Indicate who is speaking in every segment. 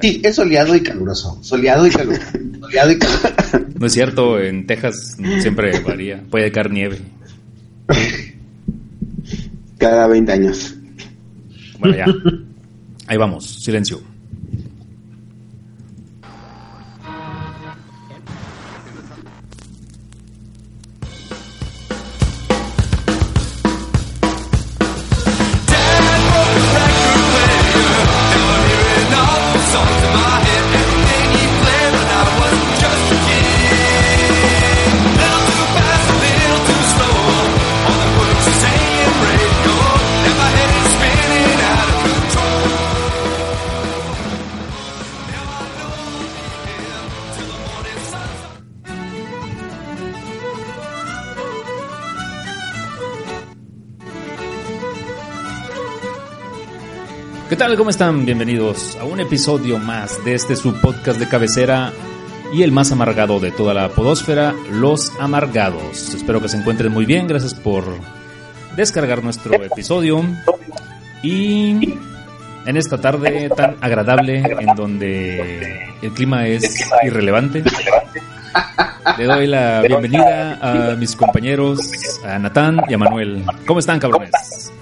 Speaker 1: Sí, es soleado y caluroso. Soleado y caluroso. Soleado y caluroso.
Speaker 2: No es cierto, en Texas siempre varía. Puede caer nieve.
Speaker 3: Cada 20 años.
Speaker 2: Bueno, ya. Ahí vamos, silencio. Tal? ¿Cómo están? Bienvenidos a un episodio más de este su podcast de cabecera y el más amargado de toda la podósfera, Los Amargados. Espero que se encuentren muy bien. Gracias por descargar nuestro episodio. Y en esta tarde tan agradable en donde el clima es irrelevante, le doy la bienvenida a mis compañeros, a Natán y a Manuel. ¿Cómo están, cabrones?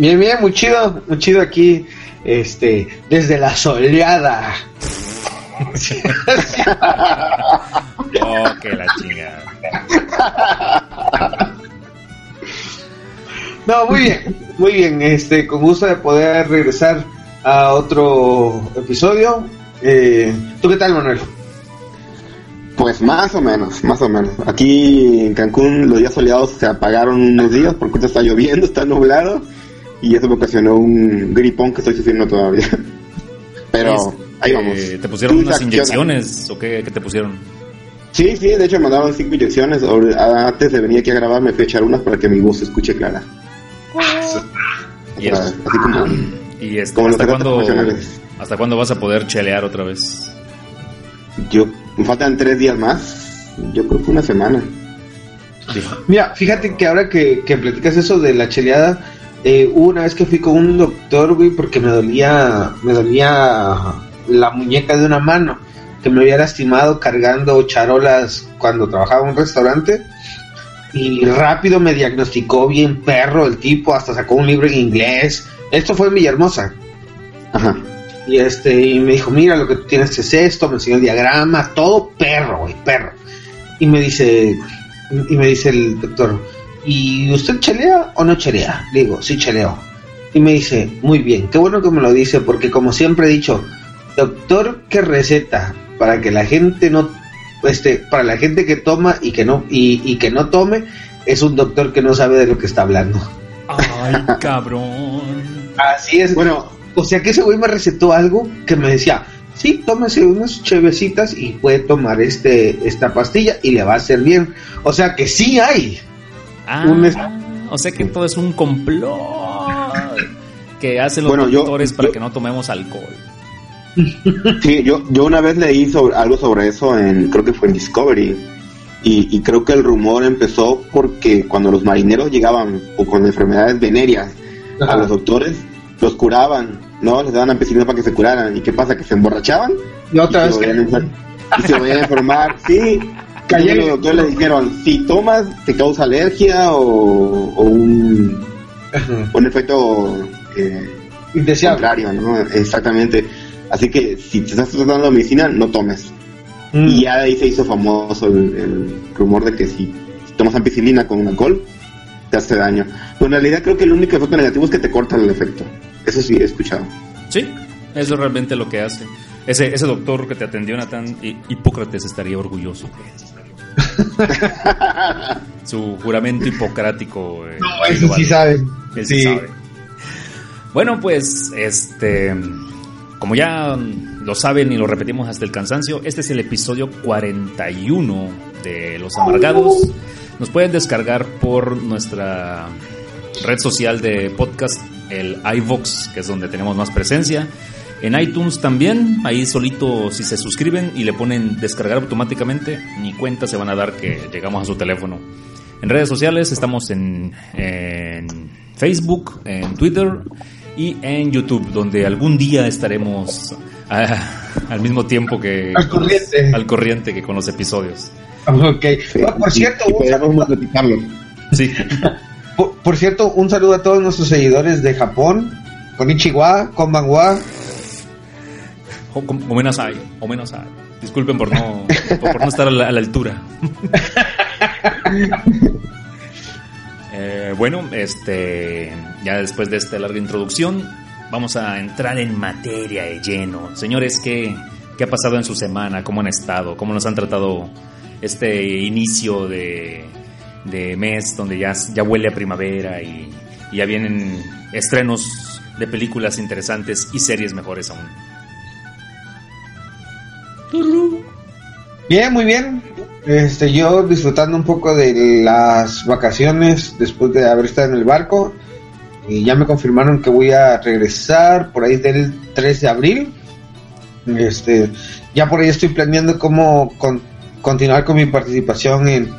Speaker 1: Bien, bien, muy chido, muy chido aquí, este, desde la soleada.
Speaker 2: Oh, que la chingada.
Speaker 1: No, muy bien, muy bien, este, con gusto de poder regresar a otro episodio. Eh, ¿Tú qué tal, Manuel?
Speaker 3: Pues más o menos, más o menos. Aquí en Cancún los días soleados se apagaron unos días porque está lloviendo, está nublado y eso me ocasionó un gripón que estoy sufriendo todavía. Pero ahí vamos.
Speaker 2: Eh, ¿Te pusieron unas inyecciones o qué, qué te pusieron?
Speaker 3: Sí, sí, de hecho me mandaban cinco inyecciones. Antes de venir aquí a grabar me fui a echar unas para que mi voz se escuche clara.
Speaker 2: Y, es-
Speaker 3: así como,
Speaker 2: y este,
Speaker 3: como
Speaker 2: ¿hasta, cuándo. ¿hasta cuándo vas a poder chelear otra vez?
Speaker 3: Yo, me faltan tres días más. Yo creo que una semana.
Speaker 1: Mira, fíjate que ahora que, que platicas eso de la cheleada, eh, una vez que fui con un doctor, güey, porque me dolía, me dolía la muñeca de una mano, que me había lastimado cargando charolas cuando trabajaba en un restaurante. Y rápido me diagnosticó bien perro el tipo, hasta sacó un libro en inglés. Esto fue en Villahermosa.
Speaker 3: Ajá.
Speaker 1: Y este, y me dijo, mira, lo que tú tienes es esto, me enseñó el diagrama, todo perro, güey, perro. Y me dice, y me dice el doctor, ¿y usted chelea o no chelea? Le digo, sí cheleo. Y me dice, muy bien, qué bueno que me lo dice, porque como siempre he dicho, doctor que receta para que la gente no, este, para la gente que toma y que no, y, y que no tome, es un doctor que no sabe de lo que está hablando.
Speaker 2: Ay, cabrón.
Speaker 1: Así es.
Speaker 3: Bueno,
Speaker 1: O sea que ese güey me recetó algo que me decía, sí, tómese unas chevecitas y puede tomar este esta pastilla y le va a hacer bien. O sea que sí hay.
Speaker 2: Ah,
Speaker 1: Un es-
Speaker 2: o sea que todo es un complot que hacen los
Speaker 3: Bueno, yo-
Speaker 2: doctores para
Speaker 3: yo-
Speaker 2: que no tomemos alcohol.
Speaker 3: Sí, yo, yo una vez leí sobre, algo sobre eso en, creo que fue en Discovery, y, y creo que el rumor empezó porque cuando los marineros llegaban o con enfermedades venéreas a los doctores, los curaban, ¿no? Les daban ampicilina para que se curaran, ¿y qué pasa? Que se emborrachaban
Speaker 1: Y otra
Speaker 3: y
Speaker 1: vez
Speaker 3: se
Speaker 1: que
Speaker 3: volvían a enfer- y se volvían a enfermar, sí.
Speaker 1: Callé.
Speaker 3: Y los doctores le dijeron, si tomas te causa alergia o, o un, un efecto eh,
Speaker 1: indeseable.
Speaker 3: contrario, ¿no? Exactamente. Así que si te estás tratando la medicina, no tomes.
Speaker 1: Mm.
Speaker 3: Y ya de ahí se hizo famoso el, el rumor de que si tomas ampicilina con alcohol, te hace daño. Pero en realidad creo que el único efecto negativo es que te cortan el efecto. Eso sí he escuchado.
Speaker 2: Sí, eso es realmente lo que hace. Ese, ese doctor que te atendió, Natán, Hi- Hipócrates estaría orgulloso. Su juramento hipocrático. eh,
Speaker 1: No, eso sí.
Speaker 2: Él sí
Speaker 1: Sí.
Speaker 2: sabe. Bueno, pues, este. como ya lo saben y lo repetimos hasta el cansancio, este es el episodio 41 de Los Amargados. Nos pueden descargar por nuestra red social de podcast, el iVox, que es donde tenemos más presencia. En iTunes también, ahí solito si se suscriben y le ponen descargar automáticamente, ni cuenta se van a dar que llegamos a su teléfono. En redes sociales estamos en, en Facebook, en Twitter y en YouTube, donde algún día estaremos ah, al mismo tiempo que
Speaker 1: Al corriente.
Speaker 2: al corriente que con los episodios.
Speaker 1: Ok.
Speaker 3: Sí,
Speaker 1: Ah, por cierto,
Speaker 3: y
Speaker 1: un saludo,
Speaker 3: platicarlo.
Speaker 2: Sí,
Speaker 1: por, por cierto, un saludo a todos nuestros seguidores de Japón. Konnichiwa, konbanwa.
Speaker 2: o, o menos hay, o menos hay. Disculpen por no, por, por no estar a la, a la altura. Eh, bueno, este, ya después de esta larga introducción, vamos a entrar en materia de lleno. Señores, ¿qué, qué ha pasado en su semana? ¿Cómo han estado? ¿Cómo nos han tratado este inicio de, de mes donde ya, ya huele a primavera y, y ya vienen estrenos de películas interesantes y series mejores aún?
Speaker 1: Bien, muy bien. Este, yo disfrutando un poco de las vacaciones después de haber estado en el barco. Y ya me confirmaron que voy a regresar por ahí del 3 de abril. Este, ya por ahí estoy planeando cómo con- continuar con mi participación en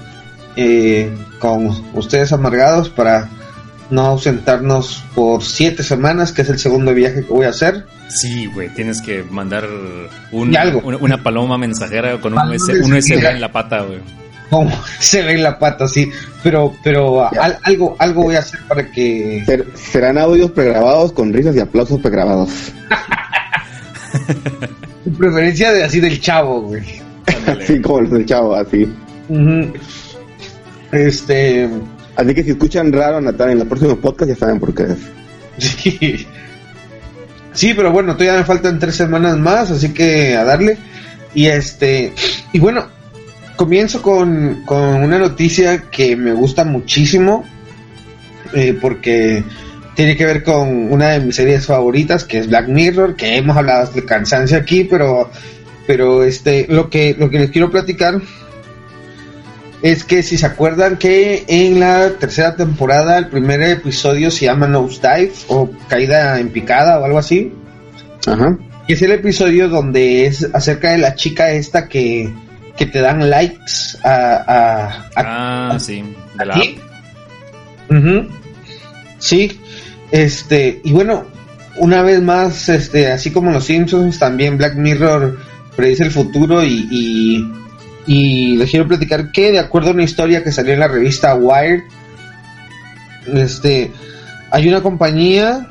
Speaker 1: eh, con ustedes amargados para no ausentarnos por siete semanas, que es el segundo viaje que voy a hacer.
Speaker 2: Sí, güey, tienes que mandar un-
Speaker 1: algo.
Speaker 2: una, una paloma mensajera con un,
Speaker 1: Paloma
Speaker 2: US un USB en la pata, güey.
Speaker 1: Como se ve en la pata, sí. Pero, pero al- algo, algo voy a hacer para que
Speaker 3: Ser- serán audios pregrabados con risas y aplausos pregrabados.
Speaker 1: De preferencia de así del chavo, güey.
Speaker 3: Así como los del chavo, así.
Speaker 1: Este.
Speaker 3: Así que si escuchan raro a Natán en el próximo podcast, ya saben por qué es.
Speaker 1: Sí. Sí, pero bueno, todavía me faltan tres semanas más, así que a darle. Y este. Y bueno, comienzo con, con una noticia que me gusta muchísimo. eh, porque tiene que ver con una de mis series favoritas, que es Black Mirror, que hemos hablado el cansancio aquí, pero. Pero este, lo que, lo que les quiero platicar es que si se acuerdan que en la tercera temporada el primer episodio se llama Nosedive o Caída en Picada o algo así,
Speaker 3: Ajá.
Speaker 1: y es el episodio donde es acerca de la chica esta que, que te dan likes a... a, a-
Speaker 2: Ah, sí, de la
Speaker 1: ¿Sí? Este, y bueno, una vez más, este, así como los Simpsons, también Black Mirror predice el futuro y, y, y les quiero platicar que de acuerdo a una historia que salió en la revista Wired, este, hay una compañía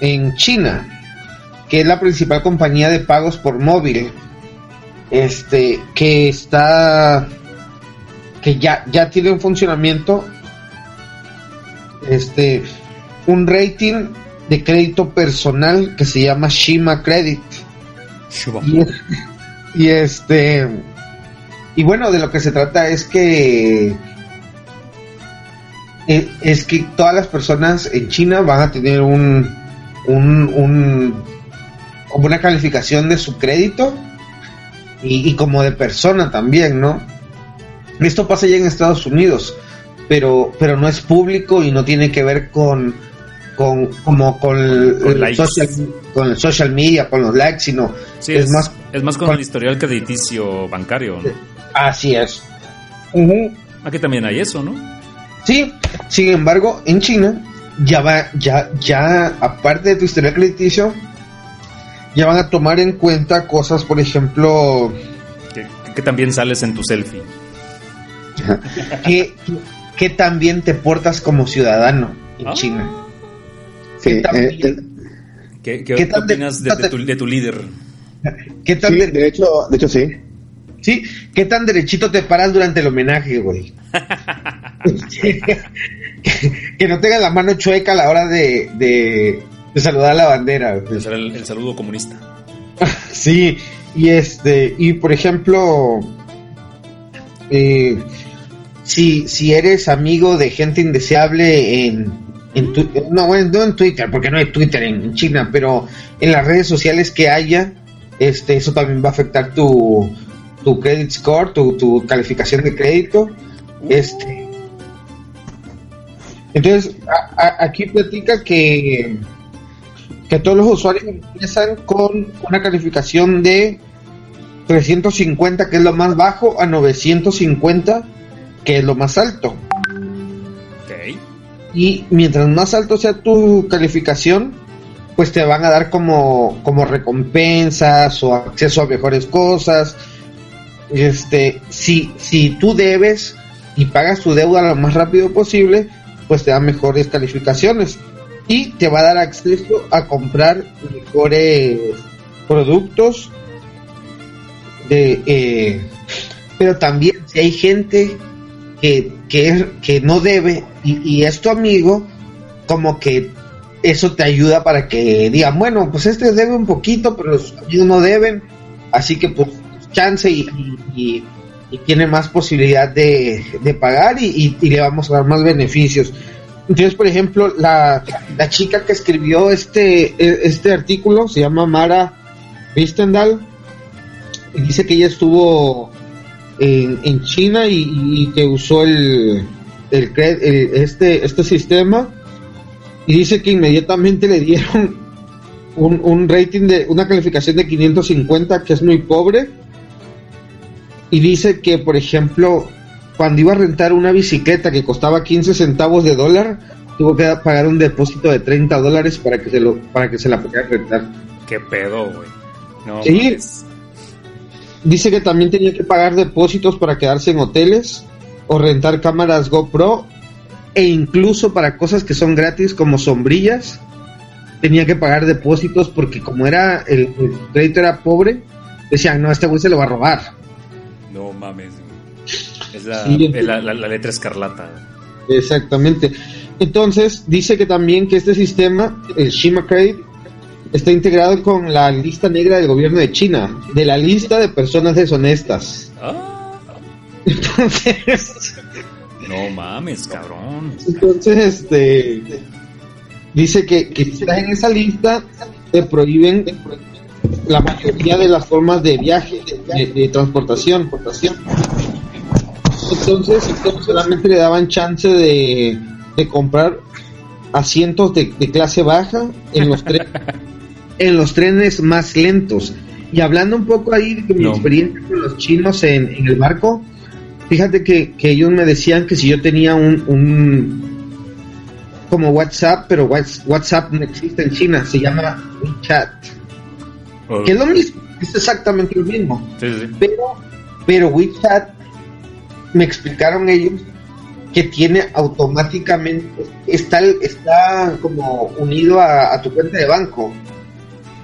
Speaker 1: en China que es la principal compañía de pagos por móvil, este, que está, que ya, ya tiene un funcionamiento este un rating de crédito personal que se llama Shima Credit. Y, es- y este y bueno de lo que se trata es que eh, es que todas las personas en China van a tener un un, un una calificación de su crédito y, y como de persona también, ¿no? Esto pasa ya en Estados Unidos, pero pero no es público y no tiene que ver con con como con,
Speaker 2: Con
Speaker 1: el social, con el social media, con los likes, sino
Speaker 2: Sí,
Speaker 1: es
Speaker 2: es,
Speaker 1: más
Speaker 2: es más con
Speaker 1: con-
Speaker 2: el historial crediticio bancario, ¿no?
Speaker 1: Así es. Ujú.
Speaker 2: Aquí también hay eso, ¿no?
Speaker 1: Sí, sin embargo, en China ya va, ya, ya, aparte de tu historial crediticio, ya van a tomar en cuenta cosas, por ejemplo,
Speaker 2: Que, que también sales en tu selfie.
Speaker 1: que, que también te portas como ciudadano en
Speaker 2: Ah.
Speaker 1: China.
Speaker 3: Sí,
Speaker 1: ¿Qué tan
Speaker 3: eh, eh,
Speaker 2: ¿Qué, qué
Speaker 1: ¿Qué tan de-
Speaker 2: opinas de, de tu, de tu líder?
Speaker 1: ¿Qué
Speaker 3: sí,
Speaker 1: de-
Speaker 3: de hecho, de hecho sí.
Speaker 1: Sí, ¿Qué tan derechito te paras durante el homenaje, güey? que no tengas la mano chueca a la hora de, de, de saludar a la bandera. güey.
Speaker 2: El, el saludo comunista.
Speaker 1: Sí, y este, y por ejemplo, eh, si, si eres amigo de gente indeseable en, en no, bueno, no en Twitter, porque no hay Twitter en, China, pero en las redes sociales que haya, este, eso también va a afectar tu, tu credit score, tu, tu calificación de crédito. Este, entonces, aquí platica que, que todos los usuarios empiezan con una calificación de 350, que es lo más bajo, a 950, que es lo más alto. Y mientras más alto sea tu calificación, pues te van a dar como, como recompensas o acceso a mejores cosas. Este, si, si tú debes y pagas tu deuda lo más rápido posible, pues te dan mejores calificaciones. Y te va a dar acceso a comprar mejores productos de eh, pero también si hay gente que, que, que no debe y, y, es tu amigo como que eso te ayuda para que digan bueno pues este debe un poquito pero los amigos no deben así que pues chance y, y, tiene más posibilidad de, pagar y, le vamos a dar más beneficios. Entonces por ejemplo la, chica que escribió este este artículo se llama Mara Vistendal dice que ella estuvo en, China y, que usó el, este, este sistema. Y dice que inmediatamente le dieron un, un, rating de una calificación de 550 que es muy pobre y dice que por ejemplo cuando iba a rentar una bicicleta que costaba 15 centavos de dólar tuvo que pagar un depósito de 30 dólares para que se lo para que se la pudiera rentar.
Speaker 2: Qué pedo güey. No
Speaker 1: sí, Dice que también tenía que pagar depósitos para quedarse en hoteles o rentar cámaras GoPro e incluso para cosas que son gratis como sombrillas. Tenía que pagar depósitos porque como era el, crédito era pobre decían no este güey se lo va a robar
Speaker 2: mames es la, la letra escarlata
Speaker 1: exactamente entonces dice que también que este sistema el Shima Credit está integrado con la lista negra del gobierno de China, de la lista de personas deshonestas. Ah.
Speaker 2: Entonces. No mames, cabrón.
Speaker 1: Entonces, este. Dice que, que si estás en esa lista, te prohíben la mayoría de las formas de viaje, de, transportación. Entonces, solamente le daban chance de, de comprar asientos de, de clase baja en los en los trenes más lentos. Y hablando un poco ahí de mi experiencia con los chinos en, el barco, fíjate que, ellos me decían que si yo tenía un, como WhatsApp, pero WhatsApp no existe en China, se llama WeChat. Que es lo mismo, es exactamente lo mismo. Pero, pero WeChat, me explicaron ellos que tiene automáticamente, está, está como unido a tu cuenta de banco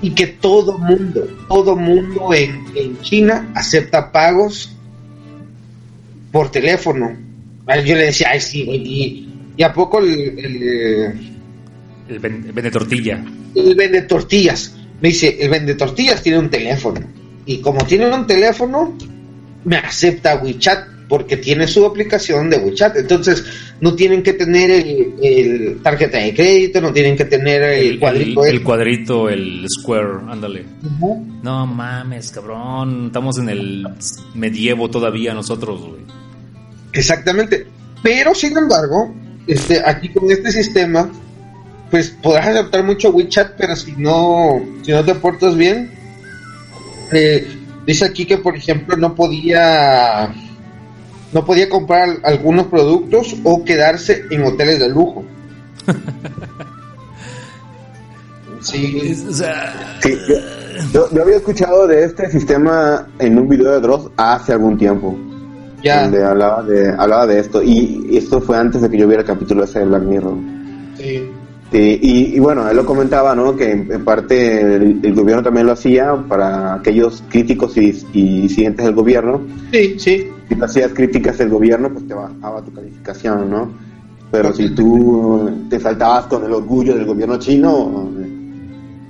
Speaker 1: y que todo mundo, todo mundo en, en China acepta pagos por teléfono. Yo le decía, ay, sí, y, a poco el. El,
Speaker 2: el vende tortilla.
Speaker 1: El vende tortillas. Me dice, el vende tortillas tiene un teléfono. Y como tiene un teléfono, me acepta WeChat porque tiene su aplicación de WeChat. Entonces, no tienen que tener el, tarjeta de crédito, no tienen que tener el, cuadrito.
Speaker 2: El, cuadrito, el square, ándale. No mames, cabrón. Estamos en el medievo todavía nosotros, güey.
Speaker 1: Exactamente. Pero, sin embargo, este, aquí con este sistema, pues podrás aceptar mucho WeChat, pero si no, si no te portas bien, eh, dice aquí que, por ejemplo, no podía no podía comprar algunos productos o quedarse en hoteles de lujo.
Speaker 3: sí. yo, había escuchado de este sistema en un video de Dross hace algún tiempo. Ya. Donde hablaba de, hablaba de esto. Y esto fue antes de que yo viera el capítulo ese de Black Mirror. Sí. Y, bueno, él lo comentaba, ¿no? Que en, parte el, gobierno también lo hacía para aquellos críticos y, y siguientes del gobierno.
Speaker 1: Sí, sí
Speaker 3: si hacías críticas del gobierno, pues te bajaba tu calificación, ¿no? Pero si tú te faltabas con el orgullo del gobierno chino,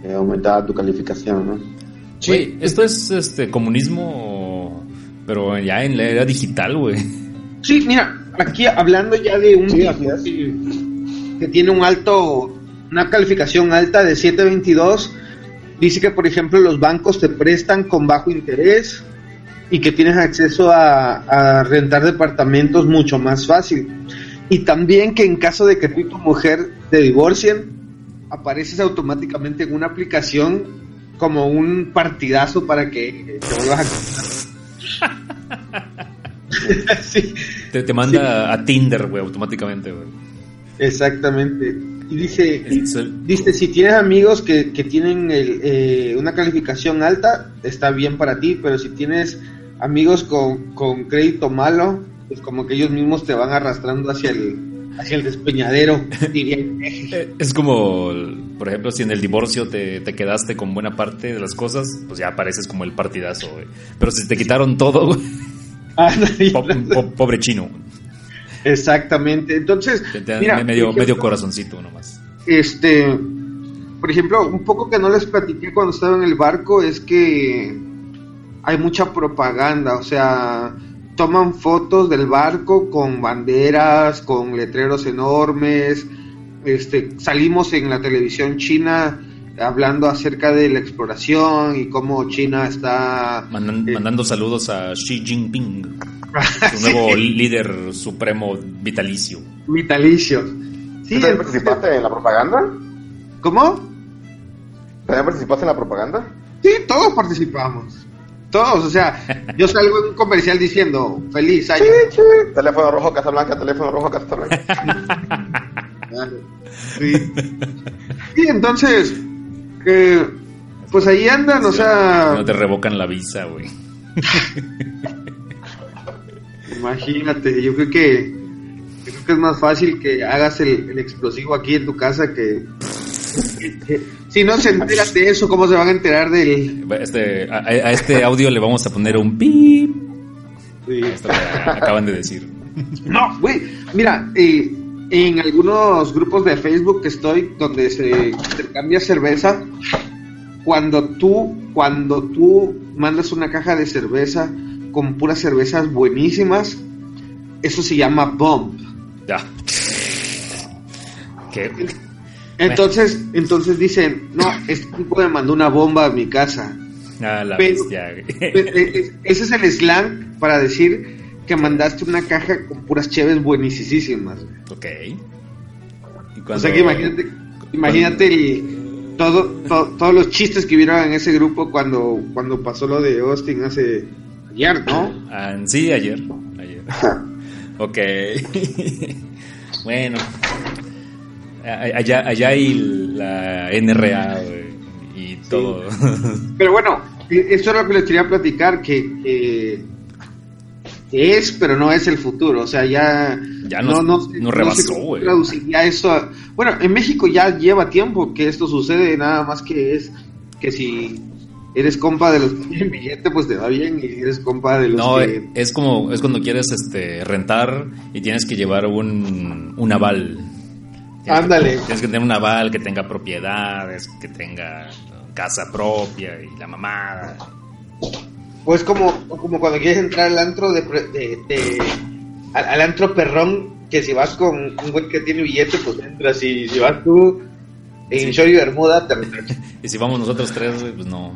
Speaker 3: eh, aumentaba tu calificación, ¿no?
Speaker 2: Sí, esto es este comunismo, pero ya en la era digital, güey.
Speaker 1: Sí, mira, aquí hablando ya de un tipo, que tiene un alto, una calificación alta de 722, dice que por ejemplo los bancos te prestan con bajo interés y que tienes acceso a, a rentar departamentos mucho más fácil. Y también que en caso de que tú y tu mujer te divorcien, apareces automáticamente en una aplicación como un partidazo para que te vuelvas a
Speaker 2: sí. te, te, manda a Tinder, güey, automáticamente, güey.
Speaker 1: Exactamente. Y dice, dice, si tienes amigos que, que tienen el, eh, una calificación alta, está bien para ti, pero si tienes amigos con, con crédito malo, pues como que ellos mismos te van arrastrando hacia el, hacia el despeñadero.
Speaker 2: es como, por ejemplo, si en el divorcio te, te, quedaste con buena parte de las cosas, pues ya apareces como el partidazo, güey. Pero si te quitaron todo, güey. Ah, pobre chino.
Speaker 1: Exactamente. Entonces,
Speaker 2: mira, medio, medio corazoncito nomás.
Speaker 1: Este, por ejemplo, un poco que no les platiqué cuando estaba en el barco es que hay mucha propaganda, o sea, toman fotos del barco con banderas, con letreros enormes. Este, salimos en la televisión china hablando acerca de la exploración y cómo China está
Speaker 2: eh, mandando saludos a Xi Jinping, su nuevo líder supremo vitalicio.
Speaker 1: Vitalicio.
Speaker 3: Sí, ¿Tú participaste en la propaganda?
Speaker 1: ¿Cómo?
Speaker 3: ¿También participaste en la propaganda?
Speaker 1: Sí, todos participamos. Todos, o sea, yo salgo en un comercial diciendo feliz año.
Speaker 3: Sí, sí. Teléfono rojo Casablanca, teléfono rojo Casablanca.
Speaker 1: sí. Y entonces, que pues ahí andan, o sea.
Speaker 2: No te revocan la visa, güey.
Speaker 1: Imagínate, yo creo que yo creo que es más fácil que hagas el, explosivo aquí en tu casa que, si no se enteran de eso, ¿cómo se van a enterar del
Speaker 2: este, a, este audio le vamos a poner un pip? Sí. Esto que acaban de decir.
Speaker 1: No, güey, mira, eh, en algunos grupos de Facebook que estoy donde se intercambia cerveza, cuando tú, cuando tú mandas una caja de cerveza con puras cervezas buenísimas, eso se llama bomb. Ya. Entonces, entonces dicen, no, este tipo me mandó una bomba a mi casa.
Speaker 2: Ah, la bestia. E,
Speaker 1: e, ese es el slang para decir que mandaste una caja con puras cheves buenísimas.
Speaker 2: Ok.
Speaker 1: O sea que imagínate, imagínate todo, todos los chistes que hubieron en ese grupo cuando, cuando pasó lo de Austin hace ayer, ¿no?
Speaker 2: Ah, sí, ayer. ayer. ok. bueno. Allá, allá hay la NRA y todo.
Speaker 1: Pero bueno, eso es lo que les quería platicar, que es, pero no es el futuro. O sea, ya,
Speaker 2: ya no, no, no rebasó, güey.
Speaker 1: Bueno, en México ya lleva tiempo que esto sucede, nada más que es que si eres compa de los que tienen billete, pues te va bien, y eres compa de los no,
Speaker 2: es como, es cuando quieres este rentar y tienes que llevar un, un aval.
Speaker 1: Ándale.
Speaker 2: tienes que tener un aval que tenga propiedades, que tenga casa propia y la mamada.
Speaker 1: Pues como, como cuando quieres entrar al antro de, de, al, antro perrón, que si vas con un güey que tiene billete, pues entras y si vas tú en sí. y bermuda, te
Speaker 2: Y si vamos nosotros tres, pues no.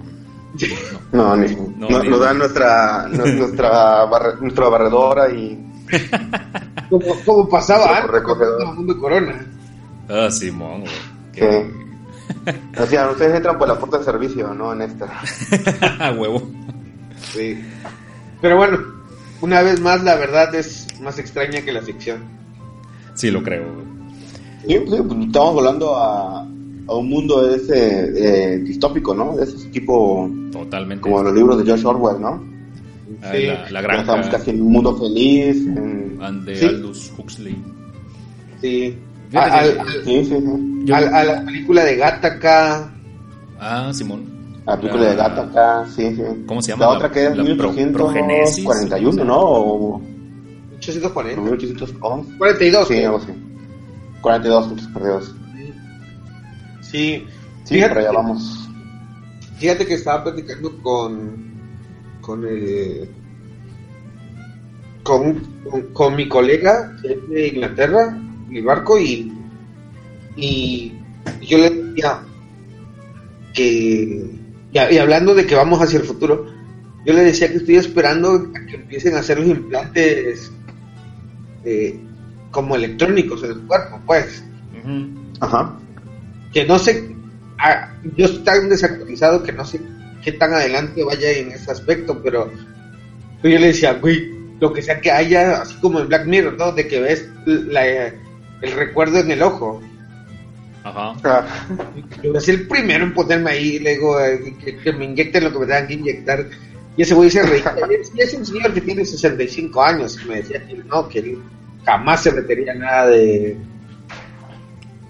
Speaker 3: No, ni, no, nos dan nuestra nuestra, nuestra barredora y
Speaker 1: como, como pasaba antes el mundo corona.
Speaker 2: Ah sí mongo
Speaker 3: sí. o sea, ustedes entran por la puerta de servicio no en esta.
Speaker 2: A huevo
Speaker 1: Sí. Pero bueno, una vez más, la verdad es más extraña que la ficción.
Speaker 2: Sí, lo creo.
Speaker 3: Sí, pues, estamos volando a, a un mundo de ese eh, distópico, ¿no? De ese tipo.
Speaker 2: Totalmente.
Speaker 3: Como los libros de George Orwell, ¿no?
Speaker 2: Sí. La, la granja.
Speaker 3: Estamos casi en un mundo feliz.
Speaker 2: de ¿Sí? Aldous Huxley.
Speaker 1: Sí. A, sí, sí, sí. a, la película de Gattaca.
Speaker 2: Ah, Simón.
Speaker 3: La película de Gata acá, sí, sí.
Speaker 2: ¿Cómo se llama?
Speaker 3: La, otra que es 1841, ¿no? O...
Speaker 1: 1840.
Speaker 3: 1811.
Speaker 1: 42.
Speaker 3: Sí, algo así. 42, muchos perdidos.
Speaker 1: Sí.
Speaker 3: Sí, fíjate, por allá vamos.
Speaker 1: Fíjate que estaba platicando con. con el. Con, con, con mi colega de Inglaterra, mi barco, y y yo le decía que, y, y hablando de que vamos hacia el futuro, yo le decía que estoy esperando a que empiecen a hacer los implantes eh, como electrónicos en el cuerpo, pues.
Speaker 3: Ajá.
Speaker 1: Que no sé, ah, yo estoy tan desactualizado que no sé qué tan adelante vaya en ese aspecto, pero, pero yo le decía, güey, lo que sea que haya, así como en Black Mirror, ¿no? De que ves la, el recuerdo en el ojo.
Speaker 2: Ajá.
Speaker 3: Ah,
Speaker 1: Yo voy a ser el primero en ponerme ahí, le digo, eh, que, que me inyecten lo que me tengan que inyectar. Y ese güey se reía. Y es un señor que tiene 65 años. Y me decía que no, que él jamás se metería nada de,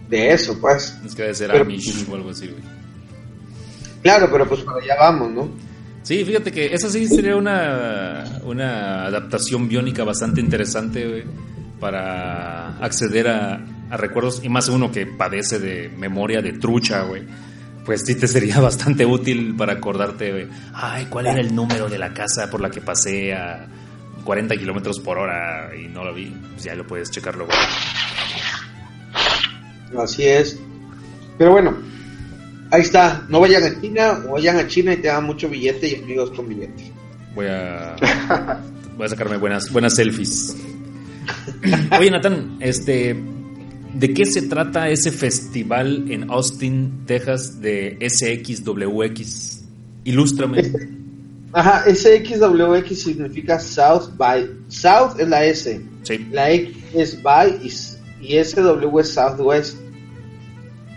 Speaker 1: de eso, pues.
Speaker 2: Es que debe ser
Speaker 1: Pero-
Speaker 2: Amish o algo así, güey.
Speaker 1: Claro, pero pues para allá vamos, ¿no?
Speaker 2: Sí, fíjate que esa sí sería una, una adaptación biónica bastante interesante, güey, para acceder a, a recuerdos, y más uno que padece de memoria de trucha, güey. Pues sí te sería bastante útil para acordarte, güey. Ay, ¿cuál era el número de la casa por la que pasé a 40 kilómetros por hora y no lo vi? Pues ya lo puedes checar luego.
Speaker 1: Así es. Pero bueno, ahí está. No vayan a China o vayan a China y te dan mucho billete y amigos con billete.
Speaker 2: Voy a, voy a sacarme buenas, buenas selfies. Oye, Nathan, este, ¿de qué se trata ese festival en Austin, Texas de SXWX? Ilústrame.
Speaker 1: Ajá, SXWX significa South by. South es la S.
Speaker 2: Sí.
Speaker 1: La X es by y, SW es Southwest.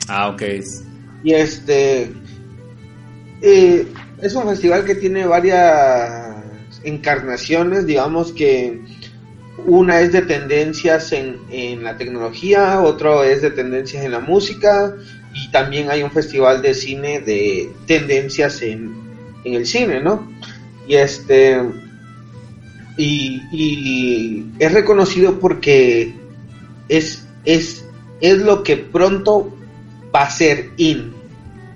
Speaker 2: Ah, ok.
Speaker 1: Y este eh, es un festival que tiene varias encarnaciones, digamos que una es de tendencias en, en la tecnología, otro es de tendencias en la música y también hay un festival de cine de tendencias en, en el cine, ¿no? Y este y, es reconocido porque es, es, es lo que pronto va a ser in.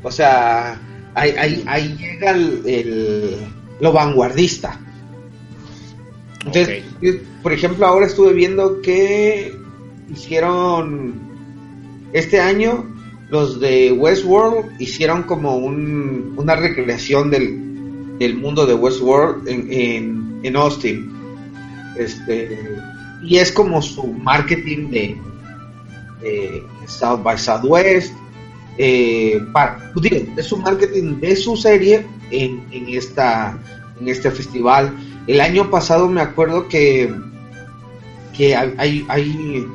Speaker 1: O sea, ahí, ahí, ahí llega el- lo vanguardista. Entonces, por ejemplo, ahora estuve viendo que hicieron este año los de Westworld hicieron como un, una recreación del, del mundo de Westworld en, en, en Austin. Este, y es como su marketing de, de South by Southwest. Eh, para, digo, es su marketing de su serie en, en, esta, en este festival. El año pasado me acuerdo que, que hay, hay,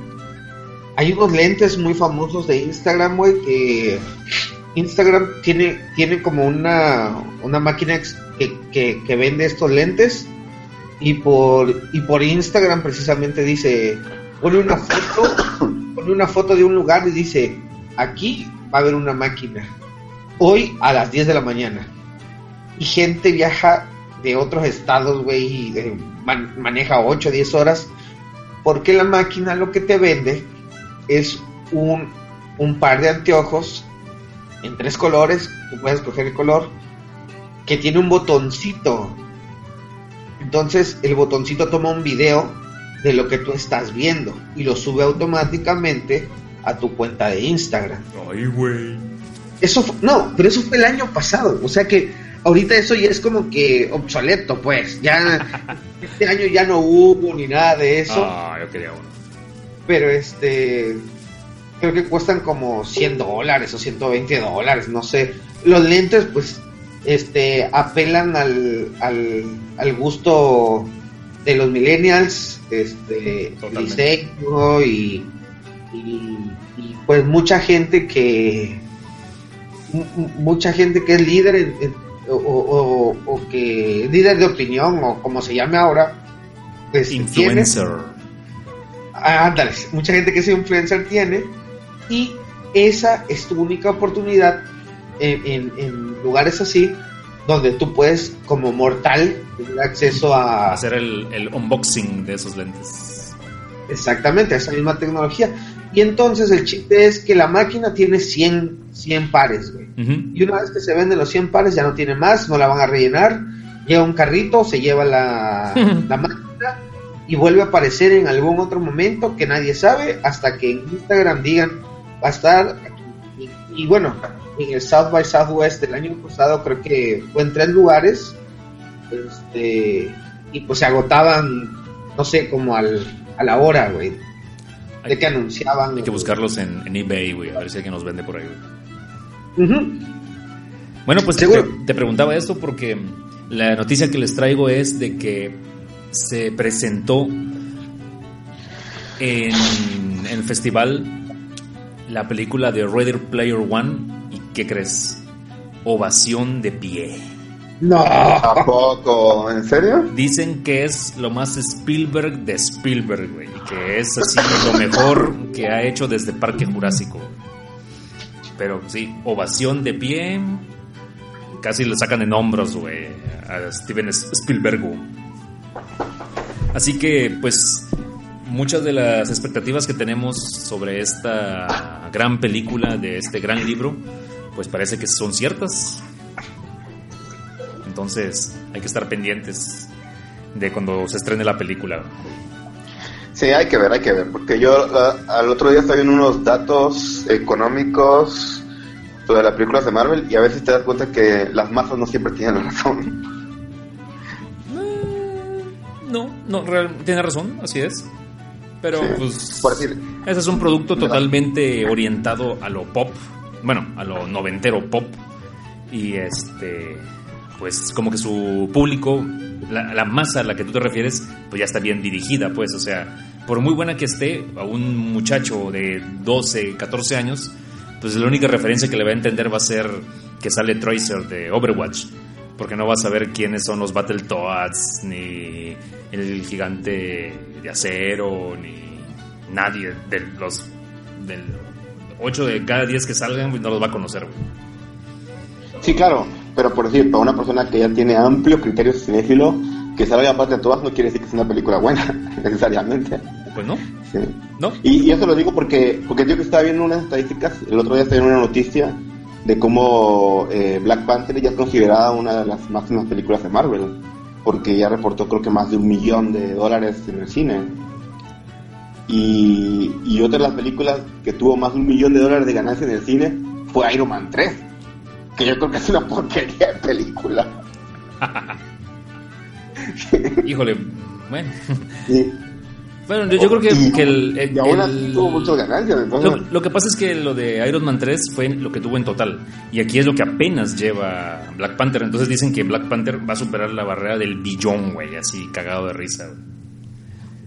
Speaker 1: hay, unos lentes muy famosos de Instagram, que Instagram tiene, tiene como una, una máquina que, que, que vende estos lentes y por, y por Instagram precisamente dice, pone una foto, pone una foto de un lugar y dice, aquí va a haber una máquina, hoy a las 10 de la mañana. Y gente viaja de otros estados, güey, y man- maneja 8 o 10 horas, porque la máquina lo que te vende es un, un par de anteojos en tres colores, tú puedes escoger el color, que tiene un botoncito. Entonces el botoncito toma un video de lo que tú estás viendo y lo sube automáticamente a tu cuenta de Instagram.
Speaker 2: Ay, güey.
Speaker 1: Eso no, pero eso fue el año pasado, o sea que ahorita eso ya es como que obsoleto, pues. Ya este año ya no hubo ni nada de eso,
Speaker 2: Ah, yo quería uno.
Speaker 1: pero este creo que cuestan como 100 dólares o 120 dólares, no sé. Los lentes, pues, este, apelan al, al, al gusto de los millennials, este, diseño y, y, y, pues mucha gente que mu- mu- mucha gente que es líder en- en- o, o- que líder de opinión o como se llame ahora pues
Speaker 2: Influencer.
Speaker 1: Ah, ándale, mucha gente que es influencer tiene y esa es tu única oportunidad en, en- en lugares así donde tú puedes como mortal tener acceso a
Speaker 2: Hacer el, el unboxing de esos lentes.
Speaker 1: exactamente esa misma tecnología y entonces el chiste es que la máquina tiene 100, 100 pares güey. Y una vez que se venden los 100 pares ya no tiene más, no la van a rellenar llega un carrito, se lleva la, la máquina y vuelve a aparecer en algún otro momento que nadie sabe hasta que en Instagram digan va a estar. Y, y bueno, en el South by Southwest del año pasado creo que fue en tres lugares. Este, y pues se agotaban, no sé, como al, a la hora, güey. De que anunciaban.
Speaker 2: Hay que buscarlos en, en eBay, güey, a ver si alguien nos vende por ahí, güey. Bueno, pues te,
Speaker 1: Seguro.
Speaker 2: te preguntaba esto porque la noticia que les traigo es de que se presentó en, en el festival la película de Ready Player One y ¿qué crees? Ovación de pie.
Speaker 1: No.
Speaker 3: ¿A poco? ¿En serio?
Speaker 2: Dicen que es lo más Spielberg de Spielberg, güey, y que es así lo mejor que ha hecho desde Parque Jurásico. Pero sí, ovación de pie, casi le sacan en hombros, güey, a Steven Spielberg. Así que, pues, muchas de las expectativas que tenemos sobre esta gran película, de este gran libro, pues parece que son ciertas. Entonces, hay que estar pendientes de cuando se estrene la película.
Speaker 3: Sí, hay que ver, hay que ver, porque yo ah, al otro día estaba viendo unos datos económicos sobre las películas de Marvel y a veces te das cuenta que las masas no siempre tienen la razón.
Speaker 2: No, no, real- tiene razón, así es. Pero,
Speaker 3: Sí.
Speaker 2: pues,
Speaker 3: Por decir,
Speaker 2: ese es un producto totalmente orientado a lo pop, bueno, a lo noventero pop. Y este, pues, como que su público, la, masa a la que tú te refieres, pues ya está bien dirigida, pues, o sea, por muy buena que esté, a un muchacho de 12, 14 años, pues la única referencia que le va a entender va a ser que sale Tracer de Overwatch. Porque no va a saber quiénes son los Battletoads, ni el gigante de acero, ni nadie de los del 8 de cada 10 que salgan, no los va a conocer,
Speaker 3: sí, claro, pero por decir, para una persona que ya tiene amplio criterio cinéfilo, que salga aparte de todas no quiere decir que es una película buena, necesariamente.
Speaker 2: Pues no,
Speaker 3: Sí.
Speaker 2: no.
Speaker 3: Y, y eso lo digo porque, porque yo que estaba viendo unas estadísticas, el otro día estaba viendo una noticia de cómo eh, Black Panther ya es considerada una de las máximas películas de Marvel, porque ya reportó creo que más de un millón de dólares en el cine. Y, y otra de las películas que tuvo más de un millón de dólares de ganancia en el cine fue Iron Man 3, que yo creo que es una porquería de película.
Speaker 2: Híjole, bueno.
Speaker 3: Y,
Speaker 2: Bueno, yo, yo creo que,
Speaker 3: y-
Speaker 2: que el, el-
Speaker 3: y aún
Speaker 2: el-
Speaker 3: así tuvo muchas ganancias. Entonces,
Speaker 2: Lo, lo que pasa es que lo de Iron Man 3 fue lo que tuvo en total. Y aquí es lo que apenas lleva Black Panther. Entonces dicen que Black Panther va a superar la barrera del billón, güey, así cagado de risa.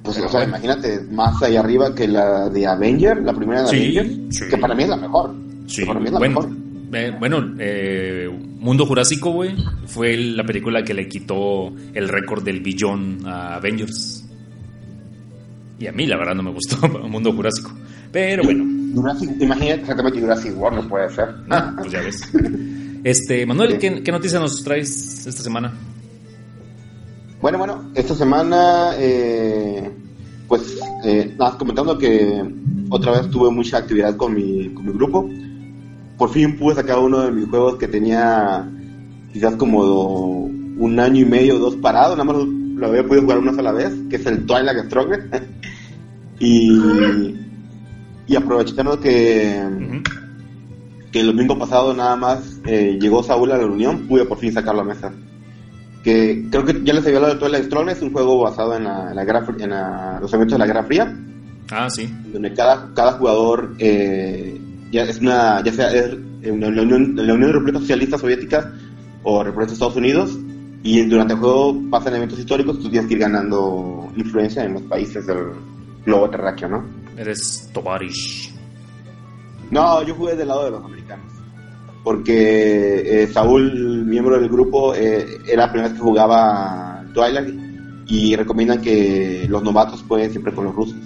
Speaker 3: Pues, o sea, imagínate, más allá arriba que la de Avenger, la primera de
Speaker 2: Sí,
Speaker 3: Avenger,
Speaker 2: sí.
Speaker 3: que para mí es la mejor.
Speaker 2: Sí,
Speaker 3: para mí es la
Speaker 2: bueno,
Speaker 3: mejor.
Speaker 2: Eh, bueno eh, Mundo Jurásico, güey, fue la película que le quitó el récord del billón a Avengers. Y a mí, la verdad, no me gustó Mundo Jurásico. Pero bueno,
Speaker 3: Jurassic, imagínate exactamente Jurassic World, no puede ser.
Speaker 2: no, pues ya ves. Este, Manuel, ¿qué, qué noticia nos traes esta semana?
Speaker 3: Bueno, bueno, esta semana, eh, pues, eh, nada, comentando que otra vez tuve mucha actividad con mi, con mi grupo. Por fin pude sacar uno de mis juegos que tenía quizás como un año y medio, dos parados, nada más lo había podido jugar una sola vez, que es el Twilight Struggle. y, y aprovechando que,
Speaker 2: Ujú.
Speaker 3: que el domingo pasado nada más eh, llegó Saúl a la reunión, pude por fin sacarlo a mesa. Que creo que ya les había hablado de Twilight Struggle, es un juego basado en, la, en, la guerra en la- los eventos de la Guerra Fría,
Speaker 2: Ah, sí.
Speaker 3: donde cada, cada jugador eh, ya es una, ya sea es en la Unión, la Unión Europea Socialista Soviética o representa Estados Unidos, y durante el juego pasan eventos históricos, tú tienes que ir ganando influencia en los países del globo terráqueo, ¿no?
Speaker 2: Eres Tovarish.
Speaker 3: No, yo jugué del lado de los americanos. Porque eh, Saúl, miembro del grupo, eh, era la primera vez que jugaba Twilight y recomiendan que los novatos jueguen siempre con los rusos.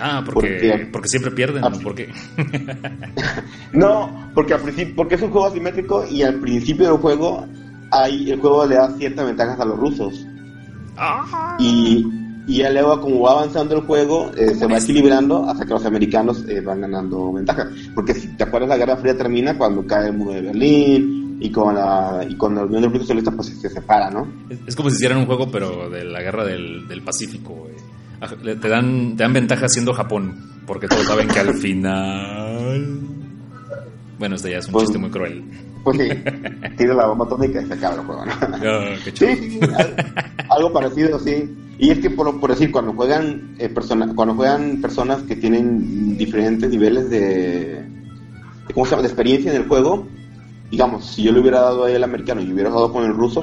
Speaker 2: Ah,
Speaker 3: ¿Por
Speaker 2: porque, porque siempre pierden. ¿no? ¿Por qué?
Speaker 3: No, porque al principio, porque es un juego asimétrico y al principio del juego hay, el juego le da ciertas ventajas a los rusos.
Speaker 2: Ah.
Speaker 3: Y, y ya luego como va avanzando el juego, eh, se va equilibrando hasta que los americanos eh, van ganando ventaja. Porque si te acuerdas, la Guerra Fría termina cuando cae el muro de Berlín y con la, y con la Unión Europea Socialista pues se separa, ¿no?
Speaker 2: Es, es como si hicieran un juego, pero de la guerra del, del Pacífico. güey. Te dan, te dan ventaja siendo Japón, porque todos saben que al final Bueno, este ya es un
Speaker 3: Pues-
Speaker 2: chiste muy cruel.
Speaker 3: Pues sí, tira la bomba atómica y se acaba el juego, ¿no?
Speaker 2: Ah, qué
Speaker 3: Sí,
Speaker 2: chido.
Speaker 3: sí, sí, al- algo parecido, sí. Y es que por, por decir, cuando juegan eh, persona, cuando juegan personas que tienen diferentes niveles de, de- ¿cómo se llama? de experiencia en el juego, digamos, si yo le hubiera dado a el americano y hubiera jugado con el ruso,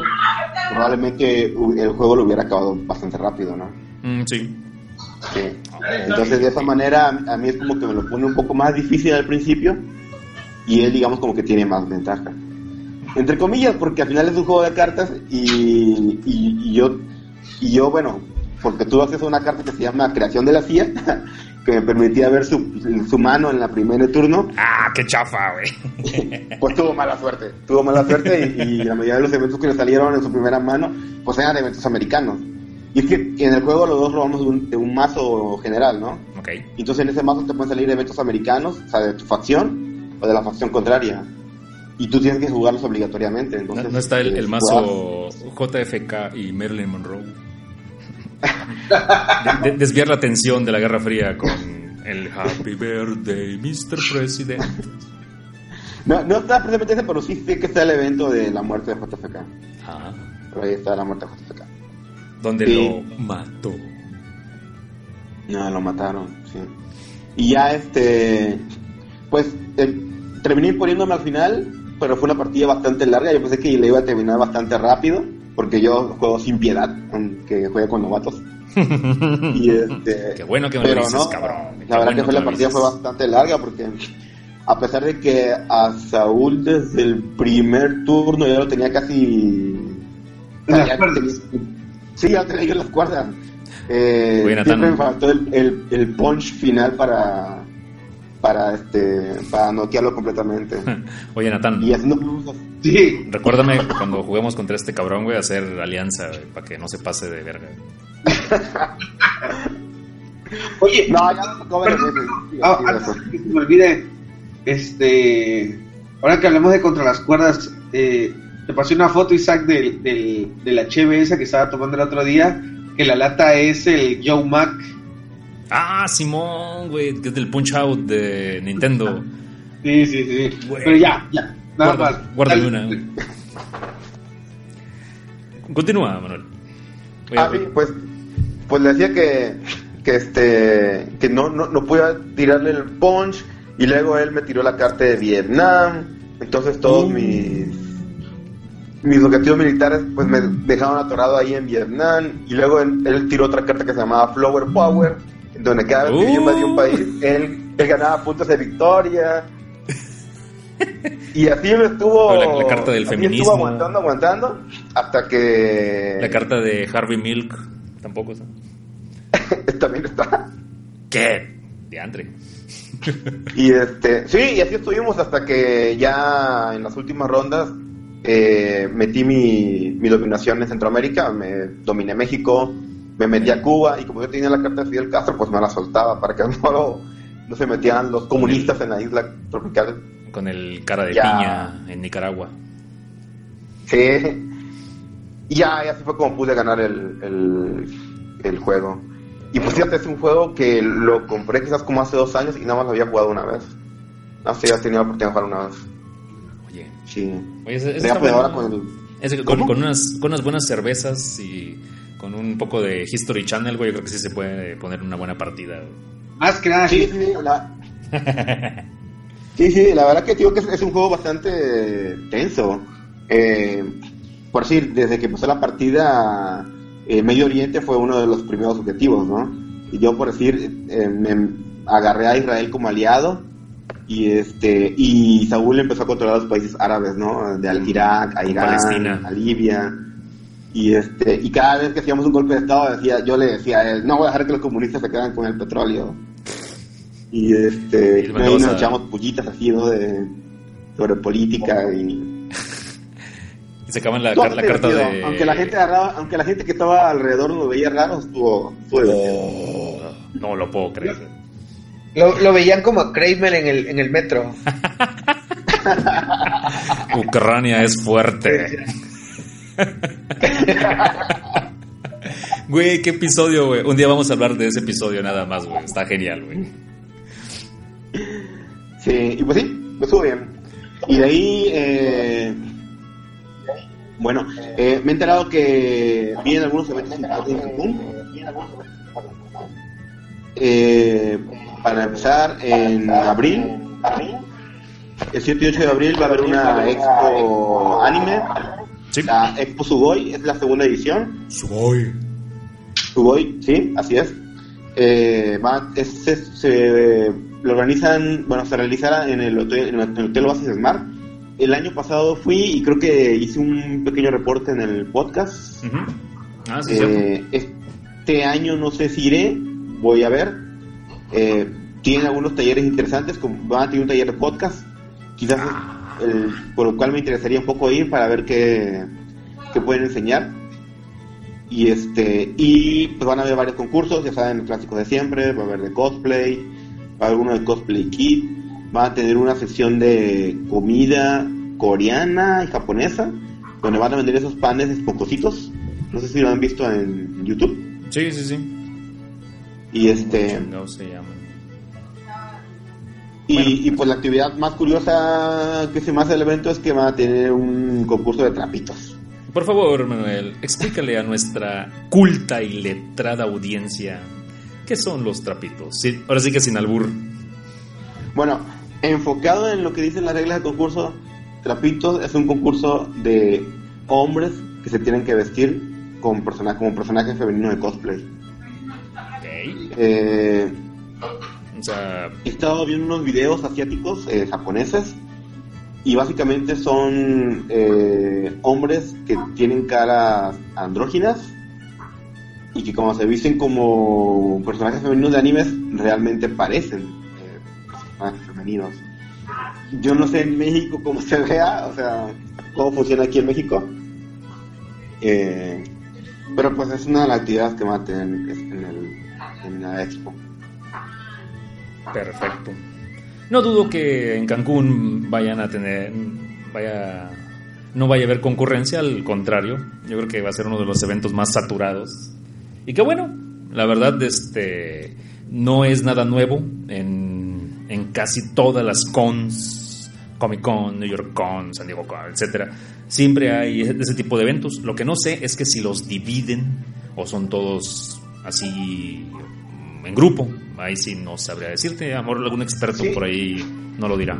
Speaker 3: probablemente el juego lo hubiera acabado bastante rápido, ¿no?
Speaker 2: Mm, sí.
Speaker 3: Sí. Entonces de esa manera a mí es como que me lo pone un poco más difícil al principio y él digamos como que tiene más ventaja. Entre comillas, porque al final es un juego de cartas y, y- y yo, y yo, bueno, porque tuve acceso a una carta que se llama Creación de la CIA, que me permitía ver su, su mano en la primera turno,
Speaker 2: Ah, qué chafa, güey.
Speaker 3: pues tuvo mala suerte. Tuvo mala suerte y, y la mayoría de los eventos que le salieron en su primera mano, pues eran eventos americanos. Y es que en el juego los dos robamos de un, de un mazo general, ¿no?
Speaker 2: Ok.
Speaker 3: Entonces en ese mazo te pueden salir eventos americanos, o sea, de tu facción o de la facción contraria. Y tú tienes que jugarlos obligatoriamente. Entonces,
Speaker 2: no está el, el
Speaker 3: eh,
Speaker 2: mazo JFK y Marilyn Monroe. De- de- desviar la atención de la Guerra Fría con el Happy Birthday, Mr. President.
Speaker 3: No, no está precisamente ese, pero sí sé que está el evento de la muerte de JFK.
Speaker 2: Ah,
Speaker 3: Pero ahí está la muerte de JFK.
Speaker 2: Donde
Speaker 3: Sí.
Speaker 2: lo mató.
Speaker 3: No, lo mataron, sí. Y ya este, pues eh, terminé poniéndome al final, pero fue una partida bastante larga. Yo pensé que le iba a terminar bastante rápido, porque yo juego sin piedad, aunque juego con novatos. y este,
Speaker 2: Qué bueno que me lo dices,
Speaker 3: no,
Speaker 2: cabrón. Qué
Speaker 3: La verdad
Speaker 2: bueno
Speaker 3: que fue
Speaker 2: que
Speaker 3: la partida fue bastante larga, porque a pesar de que a Saúl desde el primer turno ya lo tenía casi
Speaker 1: las
Speaker 3: ya
Speaker 1: cuerdas.
Speaker 3: tenía- Sí, ya tenía yo las cuerdas. Eh, siempre me faltó el, el, el punch final para para este para noquearlo completamente.
Speaker 2: Oye, Natán,
Speaker 3: y haciendo.
Speaker 1: Sí.
Speaker 2: recuérdame cuando juguemos contra este cabrón, güey, hacer alianza, güey, para que no se pase de verga.
Speaker 1: Oye,
Speaker 3: No, ya varias
Speaker 1: Perdón.
Speaker 3: Sí,
Speaker 1: ah,
Speaker 3: sí,
Speaker 1: que se me olvide, este, ahora que hablamos de contra las cuerdas, eh, te pasé una foto, Isaac, del, del, de la cheve esa que estaba tomando el otro día, que la lata es el Joe Mac.
Speaker 2: Ah, Simón, güey, que es del Punch Out de Nintendo.
Speaker 1: Sí, sí, sí.
Speaker 2: Güey.
Speaker 1: Pero ya, ya, nada
Speaker 2: Guarda-
Speaker 1: más.
Speaker 2: guárdale
Speaker 1: Dale.
Speaker 2: una, güey. Continúa, Manuel. Oye,
Speaker 3: Ah, sí, pues, pues le decía que, que este que no, no, no podía tirarle el punch y luego él me tiró la carta de Vietnam. Entonces todos
Speaker 1: Mm.
Speaker 3: mis mis objetivos militares pues me dejaron atorado ahí en Vietnam y luego él, tiró otra carta que se llamaba Flower Power, en donde cada vez que yo invadía un
Speaker 2: Uh.
Speaker 3: país él, él ganaba puntos de victoria. Y así lo estuvo.
Speaker 2: La- la carta del feminismo.
Speaker 3: Estuvo aguantando, aguantando, hasta que.
Speaker 2: La carta de Harvey Milk tampoco está.
Speaker 3: También está.
Speaker 2: ¿Qué? Diantre.
Speaker 3: Y este, sí, y así estuvimos hasta que ya en las últimas rondas eh, metí mi, mi dominación en Centroamérica, me dominé México, me metí a Cuba y como yo tenía la carta de Fidel Castro, pues me la soltaba para que no, lo- no se metieran los comunistas en la isla tropical.
Speaker 2: Con el cara de
Speaker 3: Ya.
Speaker 2: piña en Nicaragua.
Speaker 3: Sí. Y ya, y así fue como pude ganar el, el, el juego. Y pues fíjate, es un juego que lo compré quizás como hace dos años y nada más lo había jugado una vez. No sé, ya tenía la oportunidad de jugar una vez. Sí.
Speaker 2: oye está
Speaker 3: ahora con el...
Speaker 2: Que con, con unas, con unas buenas cervezas y con un poco de History Channel, güey, yo creo que sí se puede poner una buena partida. güey.
Speaker 1: Más que nada,
Speaker 3: Sí,
Speaker 1: sí.
Speaker 3: sí, la... sí, sí, la verdad que digo que es, es un juego bastante tenso. Eh, por decir, desde que empezó la partida, eh, Medio Oriente fue uno de los primeros objetivos, ¿no? Y yo, por decir, eh, me agarré a Israel como aliado y este y Saúl empezó a controlar los países árabes, ¿no? De al Irak, a Irán,
Speaker 2: Palestina.
Speaker 3: a Libia. Y este y cada vez que hacíamos un golpe de estado decía, yo le decía a él, no voy a dejar que los comunistas se queden con el petróleo. Y este
Speaker 2: Y mandabas
Speaker 3: nos echamos pullitas así, ¿no? De sobre política y
Speaker 2: Y sacaban la, la carta de.
Speaker 3: aunque la gente agarraba, aunque la gente que estaba alrededor lo veía raro, estuvo.
Speaker 2: Oh, no lo puedo creer.
Speaker 1: Lo, lo veían como a Kramer en el, en el metro.
Speaker 2: Ucrania es fuerte. Güey, qué episodio, güey. Un día vamos a hablar de ese episodio nada más, güey. Está genial, güey.
Speaker 3: Sí, y pues sí, estuvo bien. Y de ahí, eh, bueno, eh, me he enterado que vienen algunos eventos importantes en Cancún. Eh, para empezar, en abril, el 7 y 8 de abril va a haber una expo anime.
Speaker 2: Sí.
Speaker 3: La Expo Sugoi es la segunda edición.
Speaker 2: Sugoi.
Speaker 3: Sugoi, sí, así es. Eh, va- es- se, se- lo organizan, bueno, se realizará en el hotel, en el hotel Oasis Smart. El año pasado fui y creo que hice un pequeño reporte en el podcast.
Speaker 2: Ah, sí.
Speaker 3: Eh, este año no sé si iré, voy a ver. Eh, tienen algunos talleres interesantes, como van a tener un taller de podcast, quizás el- por lo cual me interesaría un poco ir para ver qué, qué pueden enseñar. Y este y pues van a haber varios concursos, ya saben, el clásico de siempre, va a haber de cosplay, va a haber uno de cosplay kit, van a tener una sección de comida coreana y japonesa, donde van a vender esos panes esponjositos. No sé si lo han visto en YouTube.
Speaker 2: Sí, sí, sí.
Speaker 3: Y este
Speaker 2: No se llaman.
Speaker 3: y,
Speaker 2: Bueno.
Speaker 3: y pues la actividad más curiosa que se me hace del evento es que van a tener un concurso de trapitos.
Speaker 2: Por favor, Manuel, explícale a nuestra culta y letrada audiencia qué son los trapitos. Sí, ahora sí que sin albur.
Speaker 3: Bueno, enfocado en lo que dicen las reglas del concurso, Trapitos es un concurso de hombres que se tienen que vestir con persona, como personajes femeninos de cosplay. Eh,
Speaker 2: O sea,
Speaker 3: he estado viendo unos videos asiáticos, eh, japoneses, y básicamente son eh, hombres que tienen caras andróginas y que como se visten como personajes femeninos de animes, realmente parecen eh, personajes femeninos. Yo no sé en México cómo se vea, o sea, cómo funciona aquí en México. Eh, pero pues es una de las actividades que van a tener en, el, expo.
Speaker 2: perfecto. No dudo que en Cancún vayan a tener. Vaya. No vaya a haber concurrencia, al contrario. Yo creo que va a ser uno de los eventos más saturados. Y que bueno, la verdad, este. No es nada nuevo en, en casi todas las cons, Comic Con, New York Con, San Diego Con, etcétera. Siempre hay ese tipo de eventos. Lo que no sé es que si los dividen o son todos así en grupo. Ahí sí no sabría decirte. A lo mejor algún experto
Speaker 3: Sí.
Speaker 2: por ahí no lo dirá.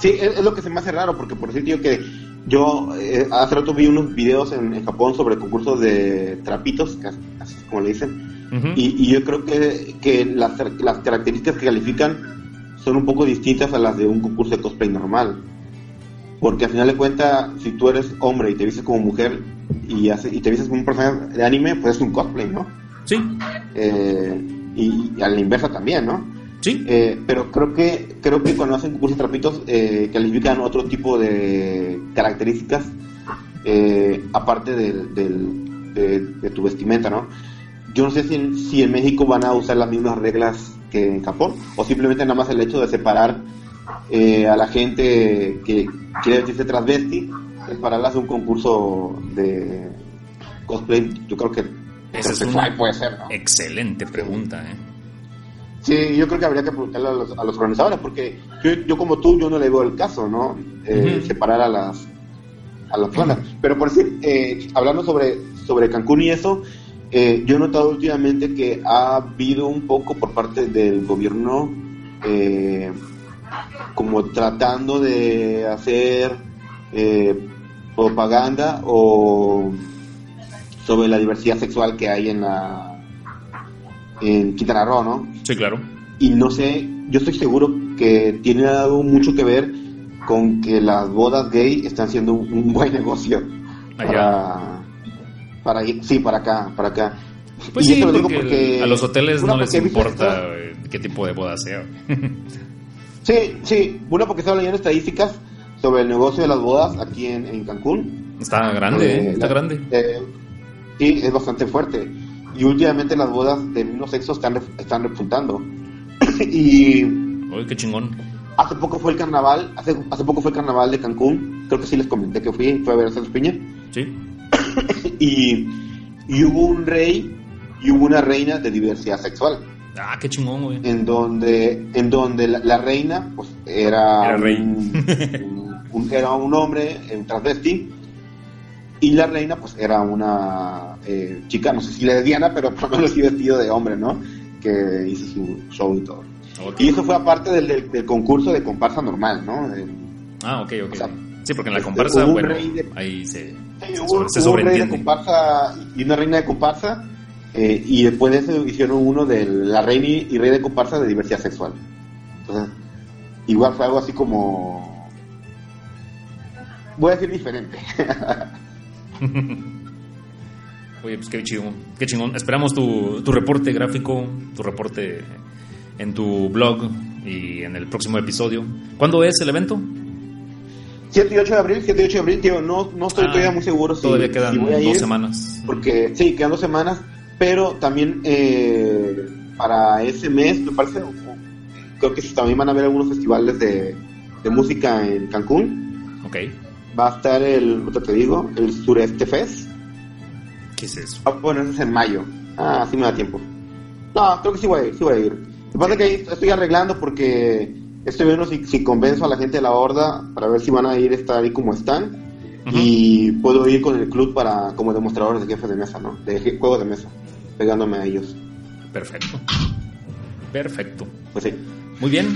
Speaker 3: Sí, es, es lo que se me hace raro, porque por decir yo que yo eh, hace rato vi unos videos en, en Japón sobre concursos de trapitos, así como le dicen, y, y yo creo que, que las, las características que califican son un poco distintas a las de un concurso de cosplay normal. Porque al final de cuentas, si tú eres hombre y te vistes como mujer y, hace, y te vistes como un personaje de anime, pues es un cosplay, ¿no?
Speaker 2: Sí,
Speaker 3: Eh, y, y a la inversa también, ¿no?
Speaker 2: sí.
Speaker 3: Eh, pero creo que creo que cuando hacen concursos de trapitos eh, califican otro tipo de características eh, aparte del, del- de, de tu vestimenta, ¿no? Yo no sé si en, si en México van a usar las mismas reglas que en Japón o simplemente nada más el hecho de separar eh, a la gente que quiere vestirse transvesti, separarlas de un concurso de cosplay. Yo creo que
Speaker 2: Esa es una
Speaker 3: puede ser, ¿no?
Speaker 2: excelente pregunta, ¿eh?
Speaker 3: Sí, yo creo que habría que preguntarle a los, a los organizadores, porque yo, yo como tú, yo no le veo el caso, ¿no? Eh. Separar a las a las zonas. Pero por decir, eh, hablando sobre, sobre Cancún y eso, eh, yo he notado últimamente que ha habido un poco por parte del gobierno eh, como tratando de hacer eh, propaganda o sobre la diversidad sexual que hay en la en Quintana Roo, ¿no?
Speaker 2: Sí, claro.
Speaker 3: Y no sé, yo estoy seguro que tiene algo mucho que ver con que las bodas gay están siendo un, un buen negocio
Speaker 2: Allá.
Speaker 3: para, para sí, para acá, para acá.
Speaker 2: Pues
Speaker 3: Y
Speaker 2: sí,
Speaker 3: digo
Speaker 2: porque, a los hoteles no les
Speaker 3: porque
Speaker 2: importa qué tipo de boda sea.
Speaker 3: Sí, sí, una porque estaba leyendo estadísticas sobre el negocio de las bodas aquí en, en Cancún.
Speaker 2: Está grande, ¿eh?
Speaker 3: Eh,
Speaker 2: Está
Speaker 3: la-
Speaker 2: grande.
Speaker 3: eh, sí, es bastante fuerte. Y últimamente las bodas del mismo sexo están, están repuntando. y
Speaker 2: Uy, qué chingón.
Speaker 3: hace poco fue el carnaval, hace, hace poco fue el carnaval de Cancún. Creo que sí les comenté que fui, fue a ver a Santos Piña.
Speaker 2: Sí.
Speaker 3: Y, y hubo un rey y hubo una reina de diversidad sexual.
Speaker 2: Ah, qué chingón, güey.
Speaker 3: En donde, en donde la, la reina, pues, era,
Speaker 2: Era rey.
Speaker 3: un, un- era un hombre, un transvesti, y la reina, pues, era una eh, chica, no sé si lesbiana, pero por lo menos sí vestido de hombre, ¿no? Que hizo su show y todo.
Speaker 2: Ok.
Speaker 3: Y eso fue aparte del, del- del concurso de comparsa normal, ¿no? El-
Speaker 2: Ah, ok, ok.
Speaker 3: O sea,
Speaker 2: sí, porque en la
Speaker 3: este,
Speaker 2: comparsa,
Speaker 3: un
Speaker 2: bueno,
Speaker 3: rey de-
Speaker 2: ahí se,
Speaker 3: Sí,
Speaker 2: se,
Speaker 3: hubo,
Speaker 2: se
Speaker 3: hubo un rey de
Speaker 2: sobreentiende.
Speaker 3: comparsa y una reina de comparsa, eh, y después de eso hicieron uno de la reina y rey de comparsa de diversidad sexual. Entonces, igual fue algo así como. Voy a decir diferente.
Speaker 2: Oye, pues qué chingón, qué chingón. Esperamos tu, tu reporte gráfico, tu reporte en tu blog y en el próximo episodio. ¿Cuándo es el evento?
Speaker 3: 7 y 8 de abril, 7 y 8 de abril, tío, no, no estoy
Speaker 2: Ah,
Speaker 3: todavía muy seguro si,
Speaker 2: Todavía quedan
Speaker 3: si voy a
Speaker 2: dos
Speaker 3: ir,
Speaker 2: semanas.
Speaker 3: Porque, sí, quedan dos semanas, pero también eh, para ese mes, me parece, creo que también van a haber algunos festivales de, de música en Cancún.
Speaker 2: Ok.
Speaker 3: Va a estar el, ahorita te digo, el Sureste Fest.
Speaker 2: ¿Qué es eso?
Speaker 3: Ah, bueno, eso es en mayo. Ah, sí me da tiempo. No, creo que sí voy a ir, sí voy a ir. Lo que pasa es que ahí estoy arreglando porque estoy viendo si, si convenzo a la gente de la horda para ver si van a ir a estar ahí como están. Y puedo ir con el club para como demostrador de jefe de mesa, ¿no? De je- juego de mesa, pegándome a ellos.
Speaker 2: Perfecto. Perfecto.
Speaker 3: Pues sí.
Speaker 2: Muy bien.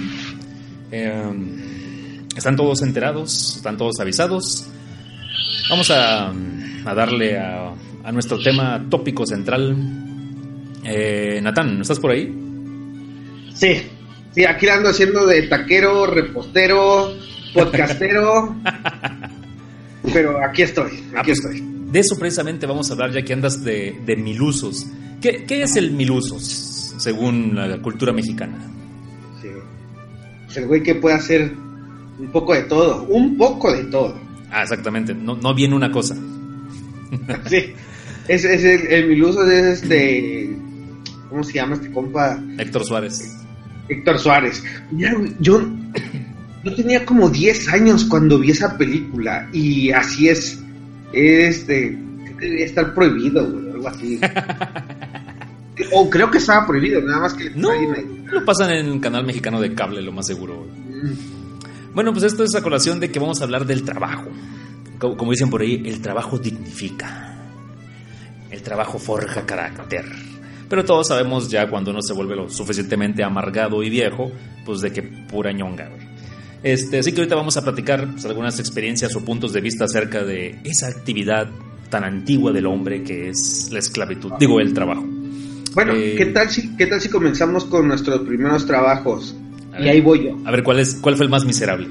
Speaker 2: Eh, están todos enterados, están todos avisados. Vamos a, a darle a, a nuestro tema tópico central. Eh, Natán, ¿estás por ahí?
Speaker 1: Sí, sí, aquí ando haciendo de taquero, repostero, podcastero. pero aquí estoy,
Speaker 2: Ah,
Speaker 1: aquí
Speaker 2: pues,
Speaker 1: estoy.
Speaker 2: De eso precisamente vamos a hablar ya que andas de, de milusos. ¿Qué, qué es el milusos, según la cultura mexicana?
Speaker 1: Sí. Es el güey que puede hacer un poco de todo, un poco de todo.
Speaker 2: Ah, exactamente, no, no viene una cosa.
Speaker 1: Sí. Es, es el, el Miluso es este. ¿Cómo se llama este compa?
Speaker 2: Héctor Suárez.
Speaker 1: Héctor Suárez. Mira, güey, yo, yo tenía como 10 años cuando vi esa película y así es. Este. Debe estar prohibido, güey, algo así. o creo que estaba prohibido, nada más que.
Speaker 2: No,
Speaker 1: me-
Speaker 2: lo pasan en el canal mexicano de cable, lo más seguro.
Speaker 1: Mm,
Speaker 2: Bueno, pues esto es a colación de que vamos a hablar del trabajo. Como, como dicen por ahí, el trabajo dignifica. El trabajo forja carácter. Pero todos sabemos ya cuando uno se vuelve lo suficientemente amargado y viejo, pues de que pura ñonga, güey. Este, así que ahorita vamos a platicar pues, algunas experiencias o puntos de vista acerca de esa actividad tan antigua del hombre que es la esclavitud, digo el trabajo.
Speaker 1: Bueno,
Speaker 2: Eh,
Speaker 1: ¿qué, tal si, ¿qué tal si comenzamos con nuestros primeros trabajos?
Speaker 2: A
Speaker 1: Y
Speaker 2: ver.
Speaker 1: ahí voy yo.
Speaker 2: A ver, ¿cuál, es, cuál fue el más miserable?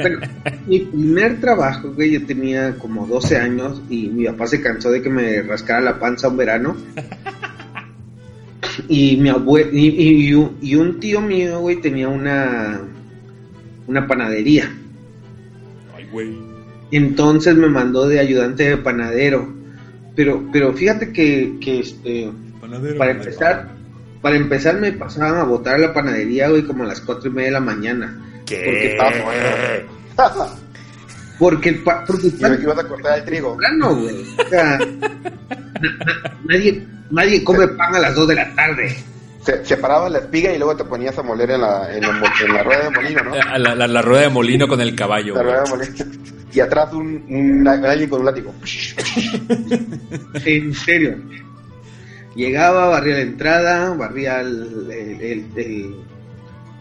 Speaker 1: Bueno, mi primer trabajo, güey, yo tenía como 12 años y mi papá se cansó de que me rascara la panza un verano. Y mi abue y, y- y un- y un tío mío, güey, tenía una una panadería.
Speaker 2: Ay, güey.
Speaker 1: Entonces me mandó de ayudante de panadero. Pero pero fíjate que, que este para empezar, para empezar me pasaban a botar a la panadería, güey, como a las cuatro y media de la mañana.
Speaker 2: ¿Qué?
Speaker 1: Porque estaba Porque el, pa- porque el
Speaker 3: ibas a cortar el trigo.
Speaker 1: temprano, güey. O sea, na- na- nadie, nadie come pan a las 2 de la tarde.
Speaker 3: Se, separabas la espiga y luego te ponías a moler en la, en la, mo- en la rueda de molino, ¿no?
Speaker 2: La, la- la rueda de molino con el caballo.
Speaker 3: La
Speaker 2: güey.
Speaker 3: rueda de molino. Y atrás un, un- alguien con un látigo.
Speaker 1: En serio. Llegaba, barría la entrada, barría el, el- el- el-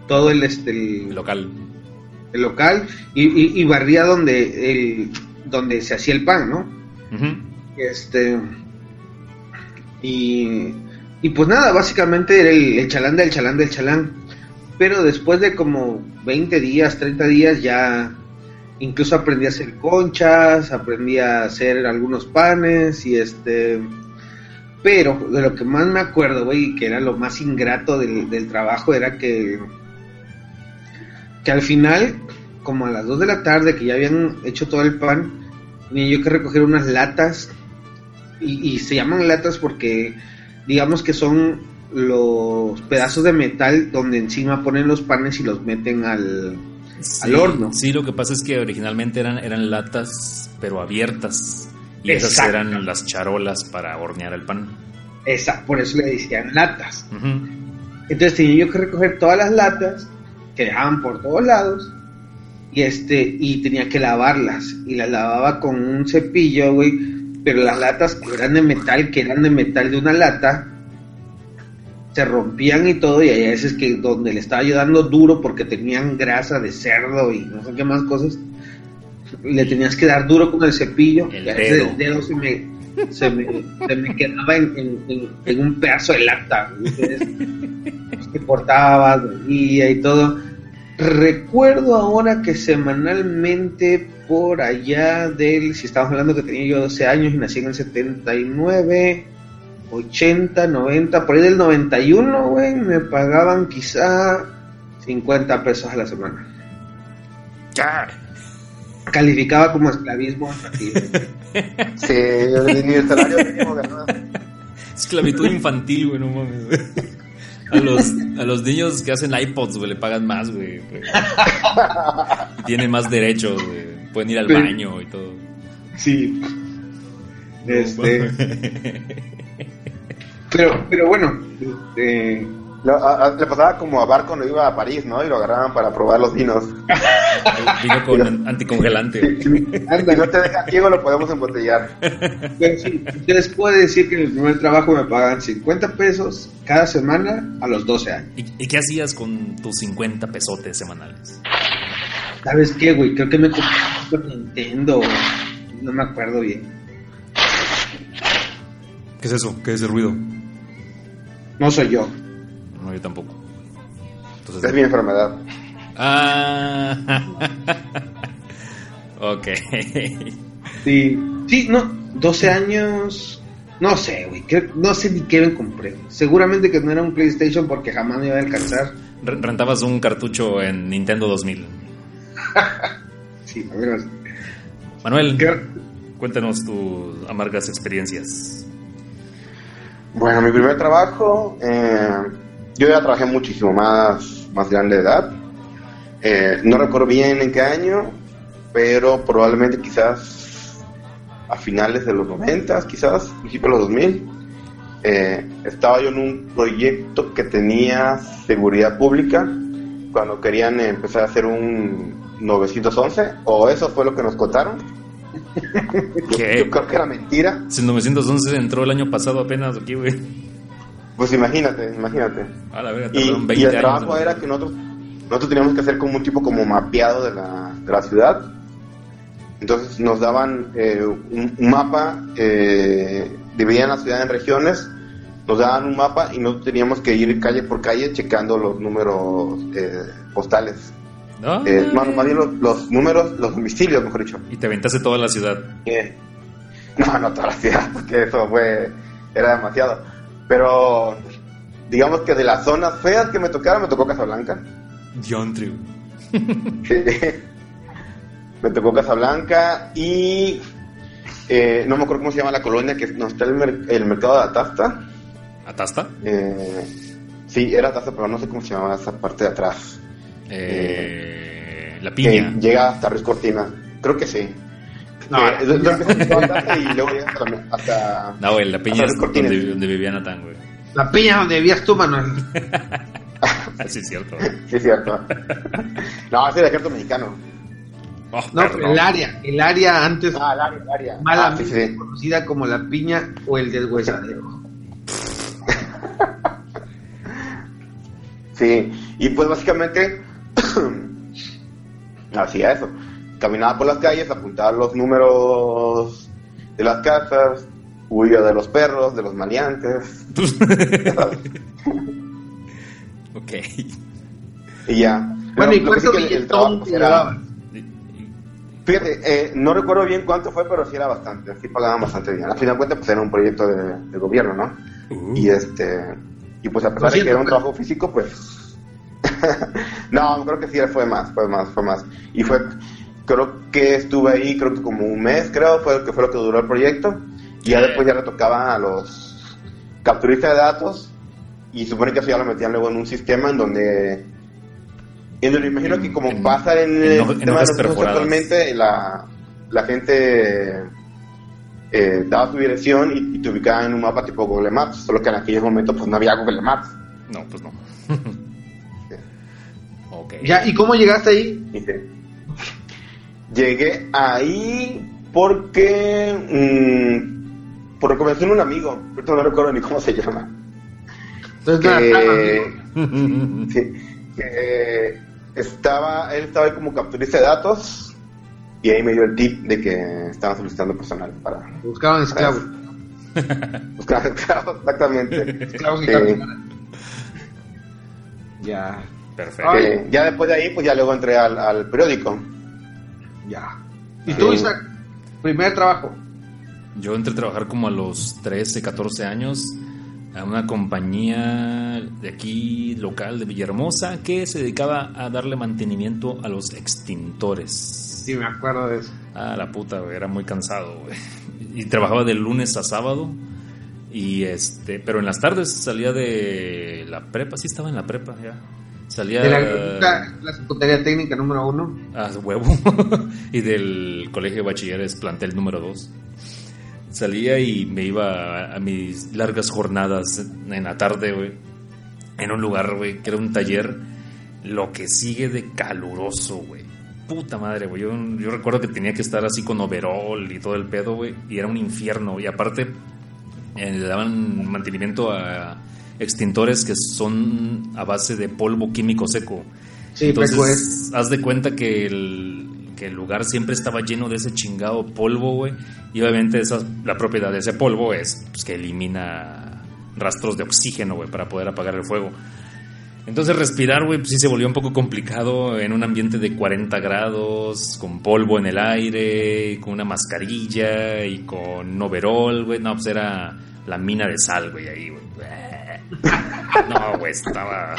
Speaker 1: todo el, este,
Speaker 2: local.
Speaker 1: el local y, y- y barría donde, el, donde se hacía el pan, ¿no? Este. Y, y pues nada, básicamente era el, el chalán del chalán del chalán. Pero después de como 20 días, 30 días, ya incluso aprendí a hacer conchas, aprendí a hacer algunos panes y este. Pero de lo que más me acuerdo, güey, y que era lo más ingrato del, del trabajo, era que. Que al final, como a las 2 de la tarde, que ya habían hecho todo el pan, tenía yo que recoger unas latas y, y se llaman latas porque digamos que son los pedazos de metal donde encima ponen los panes y los meten al al horno.
Speaker 2: Sí, lo que pasa es que originalmente eran, eran latas, pero abiertas. Y esas
Speaker 1: Exacto.
Speaker 2: eran las charolas para hornear el pan.
Speaker 1: esa por eso le decían latas. Entonces tenía yo que recoger todas las latas que dejaban por todos lados y este y tenía que lavarlas y las lavaba con un cepillo, güey, pero las latas que eran de metal, que eran de metal de una lata, se rompían y todo y hay veces que donde le estaba ayudando duro porque tenían grasa de cerdo y no sé qué más cosas, le tenías que dar duro con el cepillo
Speaker 2: El dedo.
Speaker 1: el dedo se me, se me, se me quedaba en, en- un pedazo de lata. Entonces, pues, te cortaba, dolía y todo. Recuerdo ahora que semanalmente por allá del, si estamos hablando que tenía yo 12 años y nací en el 79, 80, 90, por ahí del 91, güey, me pagaban quizá 50 pesos a la semana. Calificaba como esclavismo infantil.
Speaker 3: Sí, ni el salario mínimo ganaba.
Speaker 2: Esclavitud infantil, güey, no mames. güey. A los, a los niños que hacen iPods, güey, le pagan más, güey. güey. Tienen más derechos, güey. Pueden ir al
Speaker 1: Sí.
Speaker 2: baño y todo.
Speaker 1: Sí. Este, pero, pero bueno, este,
Speaker 3: Lo- a- a- le pasaba como a Bar cuando iba a París, ¿no? Y lo agarraban para probar los vinos.
Speaker 2: Vino con anticongelante,
Speaker 1: anda,
Speaker 3: no te deja ciego, lo podemos embotellar.
Speaker 1: pero sí, les puedo decir que en el primer trabajo me pagaban 50 pesos cada semana a los 12 años.
Speaker 2: ¿Y, y qué hacías con tus 50 pesotes semanales?
Speaker 1: ¿Sabes qué, güey? Creo que me compré un Super Nintendo, no me acuerdo bien.
Speaker 2: ¿Qué es eso? ¿Qué es el ruido?
Speaker 1: No soy yo.
Speaker 2: No, yo tampoco.
Speaker 3: Es
Speaker 2: Entonces,
Speaker 3: mi enfermedad.
Speaker 2: ah, ok.
Speaker 1: Sí, sí, no, 12 años, no sé, güey, no sé ni qué me compré. Seguramente que no era un PlayStation porque jamás me iba a alcanzar.
Speaker 2: Re- Rentabas un cartucho en Nintendo 2000.
Speaker 1: Sí, a ver,
Speaker 2: Manuel,
Speaker 1: ¿qué-
Speaker 2: cuéntanos tus amargas experiencias.
Speaker 3: Bueno, mi primer trabajo, eh, yo ya trabajé muchísimo más, más grande de edad. Eh, no recuerdo bien en qué año, pero probablemente quizás a finales de los 90, quizás, principios de los 2000. Eh, estaba yo en un proyecto que tenía seguridad pública cuando querían empezar a hacer un 911, o eso fue lo que nos contaron. Yo- yo creo que era mentira.
Speaker 2: Si el 911 entró el año pasado apenas aquí, güey.
Speaker 3: Pues imagínate, imagínate.
Speaker 2: A la verga,
Speaker 3: Y,
Speaker 2: tardaron
Speaker 3: y
Speaker 2: 20
Speaker 3: el trabajo era que nosotros, nosotros teníamos que hacer como un tipo como mapeado de la, de la ciudad. Entonces nos daban eh, un, un mapa, eh, dividían la ciudad en regiones, nos daban un mapa y nosotros teníamos que ir calle por calle checando los números eh, postales.
Speaker 2: ¿No?
Speaker 3: Eh, más bien los, los números, los domicilios, mejor dicho.
Speaker 2: Y te aventaste toda la ciudad.
Speaker 3: Eh, No, no toda la ciudad, porque eso fue, era demasiado. Pero digamos que de las zonas feas que me tocaron, me tocó Casablanca.
Speaker 2: Güey.
Speaker 3: Sí. me tocó Casablanca y eh, no me acuerdo cómo se llama la colonia que no está el, mer- el mercado de Atasta.
Speaker 2: ¿Atasta?
Speaker 3: Eh, sí, era Atasta, pero no sé cómo se llamaba esa parte de atrás.
Speaker 2: Eh, la
Speaker 3: Que
Speaker 2: piña.
Speaker 3: llega hasta Ruiz Cortina. Creo que sí.
Speaker 1: No,
Speaker 3: Eh, mercado de Atasta y luego llega hasta,
Speaker 2: No, güey, la piña
Speaker 3: hasta
Speaker 2: es donde, donde vivía Natán, güey.
Speaker 1: La piña donde vivías tú, Manuel.
Speaker 2: Sí, es cierto. güey.
Speaker 3: Sí, es cierto. no, ese es el ejército mexicano.
Speaker 2: Oh,
Speaker 1: No, el área, el área antes
Speaker 3: Ah, el área, el área. Ah, sí, sí.
Speaker 1: conocida como la piña o el deshuesadero.
Speaker 3: Sí, y pues básicamente hacía eso. Caminaba por las calles, apuntaba los números de las casas, huía de los perros, de los maleantes,
Speaker 2: ok.
Speaker 3: y ya.
Speaker 1: Bueno,
Speaker 3: Pero
Speaker 1: ¿y
Speaker 3: sí
Speaker 1: cuánto
Speaker 3: que el- el
Speaker 1: billetón
Speaker 3: trabajo
Speaker 1: te
Speaker 3: era-
Speaker 1: llevabas?
Speaker 3: Fíjate, eh, no recuerdo bien cuánto fue, pero sí era bastante, sí pagaban bastante bien. Al final de cuentas, pues era un proyecto de, de gobierno, ¿no?
Speaker 2: Uh,
Speaker 3: Y este, y pues a pesar de que era un
Speaker 1: 200
Speaker 3: trabajo físico, pues. no, creo que sí fue más, fue más, fue más. Y fue, creo que estuve ahí, creo que como un mes, creo, fue, que fue lo que duró el proyecto. Y ya después ya le tocaba a los capturistas de datos. Y supone que eso ya lo metían luego en un sistema en donde. En donde imagino que como
Speaker 2: En-
Speaker 3: pasa en,
Speaker 2: en
Speaker 3: el
Speaker 2: hoja- en
Speaker 3: sistema de actualmente, la, la gente eh, daba tu dirección y, y te ubicaba en un mapa tipo Google Maps, solo que en aquellos momentos pues no había Google Maps.
Speaker 2: no, pues no. ok.
Speaker 1: Ya, ¿y cómo llegaste ahí?
Speaker 3: Dice, Llegué ahí porque mm, por recomendación de un amigo, ahorita no recuerdo ni cómo se llama.
Speaker 1: Entonces,
Speaker 3: que, sí, que estaba, él estaba ahí como capturista de datos y ahí me dio el tip de que estaban solicitando personal para
Speaker 1: Buscaban esclavos.
Speaker 3: buscar esclavos, exactamente.
Speaker 1: Esclavos y
Speaker 3: Sí.
Speaker 1: Ya,
Speaker 2: Perfecto.
Speaker 3: Eh, ya después de ahí, pues ya luego entré al, al periódico.
Speaker 1: Ya. ¿Y tú. Isaac? Primer trabajo.
Speaker 2: Yo entré a trabajar como a los 13, 14 años a una compañía de aquí local de Villahermosa que se dedicaba a darle mantenimiento a los extintores.
Speaker 1: Sí, me acuerdo de eso.
Speaker 2: Ah, la puta, güey, era muy cansado, güey. Y trabajaba de lunes a sábado. Y este, pero en las tardes salía de la prepa, sí estaba en la prepa ya. Salía
Speaker 1: De la, la, la secundaria técnica número uno.
Speaker 2: a huevo. Y del colegio de bachilleres plantel número 2 salía y me iba a, a mis largas jornadas en la tarde güey en un lugar güey que era un taller lo que sigue de caluroso güey. Puta madre güey yo, yo recuerdo que tenía que estar así con overol y todo el pedo güey y era un infierno y aparte eh, le daban mantenimiento a extintores que son a base de polvo químico seco
Speaker 1: Sí,
Speaker 2: entonces,
Speaker 1: Peco es.
Speaker 2: haz de cuenta que el, que el lugar siempre estaba lleno de ese chingado polvo, güey. Y obviamente esa, la propiedad de ese polvo es pues, que elimina rastros de oxígeno, güey, para poder apagar el fuego. Entonces respirar, güey, pues sí se volvió un poco complicado en un ambiente de 40 grados, con polvo en el aire, con una mascarilla y con overall, güey. No, pues era la mina de sal, güey, ahí, güey. No, güey, estaba,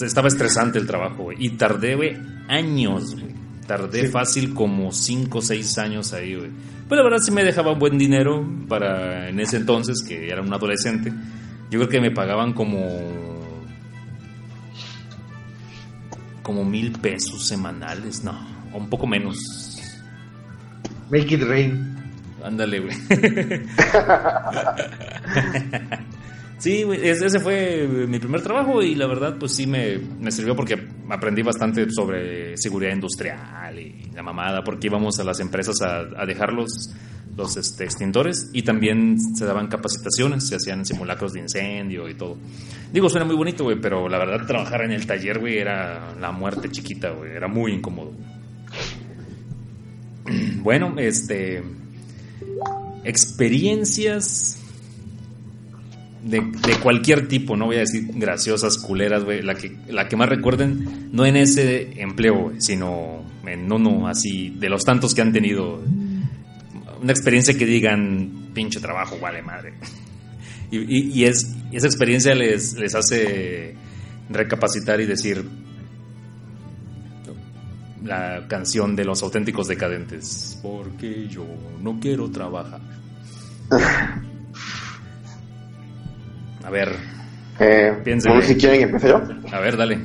Speaker 2: estaba estresante el trabajo, güey. Y tardé, güey, años, güey. Tardé fácil como 5 o 6 años ahí, güey. Pues la verdad sí me dejaba buen dinero para en ese entonces, que era un adolescente. Yo creo que me pagaban como... Como mil pesos semanales, no, o un poco menos.
Speaker 1: Make it rain.
Speaker 2: Ándale, güey. sí, ese fue mi primer trabajo y la verdad, pues sí me, me sirvió porque aprendí bastante sobre seguridad industrial y la mamada, porque íbamos a las empresas a, a dejar los, los este, extintores y también se daban capacitaciones, se hacían simulacros de incendio y todo. Digo, suena muy bonito, güey, pero la verdad trabajar en el taller, güey, era la muerte chiquita, güey, era muy incómodo. Bueno, este experiencias de, cualquier tipo, no voy a decir graciosas, culeras, güey, la que, la que más recuerden, no en ese empleo, sino en uno así, de los tantos que han tenido, una experiencia que digan, pinche trabajo, vale madre. Y, y esa experiencia les, les hace recapacitar y decir la canción de los auténticos decadentes, porque yo no quiero trabajar. A ver,
Speaker 3: Eh, bueno, si quieren, empiezo yo.
Speaker 2: a ver, dale.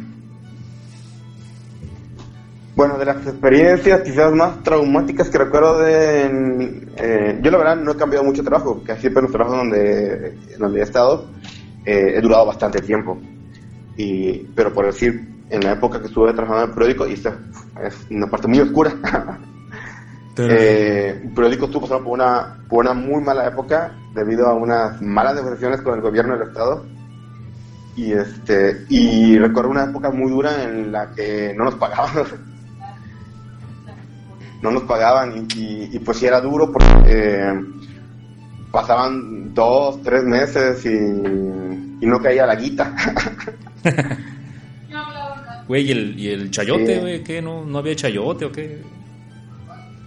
Speaker 3: Bueno, de las experiencias quizás más traumáticas que recuerdo de... en- eh, yo la verdad no he cambiado mucho de trabajo, casi siempre en los trabajos donde, donde he estado eh, he durado bastante tiempo. Y, pero por decir, en la época que estuve trabajando en el periódico, y esta es una parte muy oscura, eh, el periódico estuvo pasando por una, por una muy mala época debido a unas malas negociaciones con el gobierno del estado. Y este y recuerdo una época muy dura en la que no nos pagaban. no nos pagaban y, y- y pues sí era duro porque eh, pasaban dos, tres meses y, y no caía la guita.
Speaker 2: Güey, ¿y el, y el chayote,
Speaker 3: Sí.
Speaker 2: güey? ¿Qué? ¿No, ¿No había chayote o qué?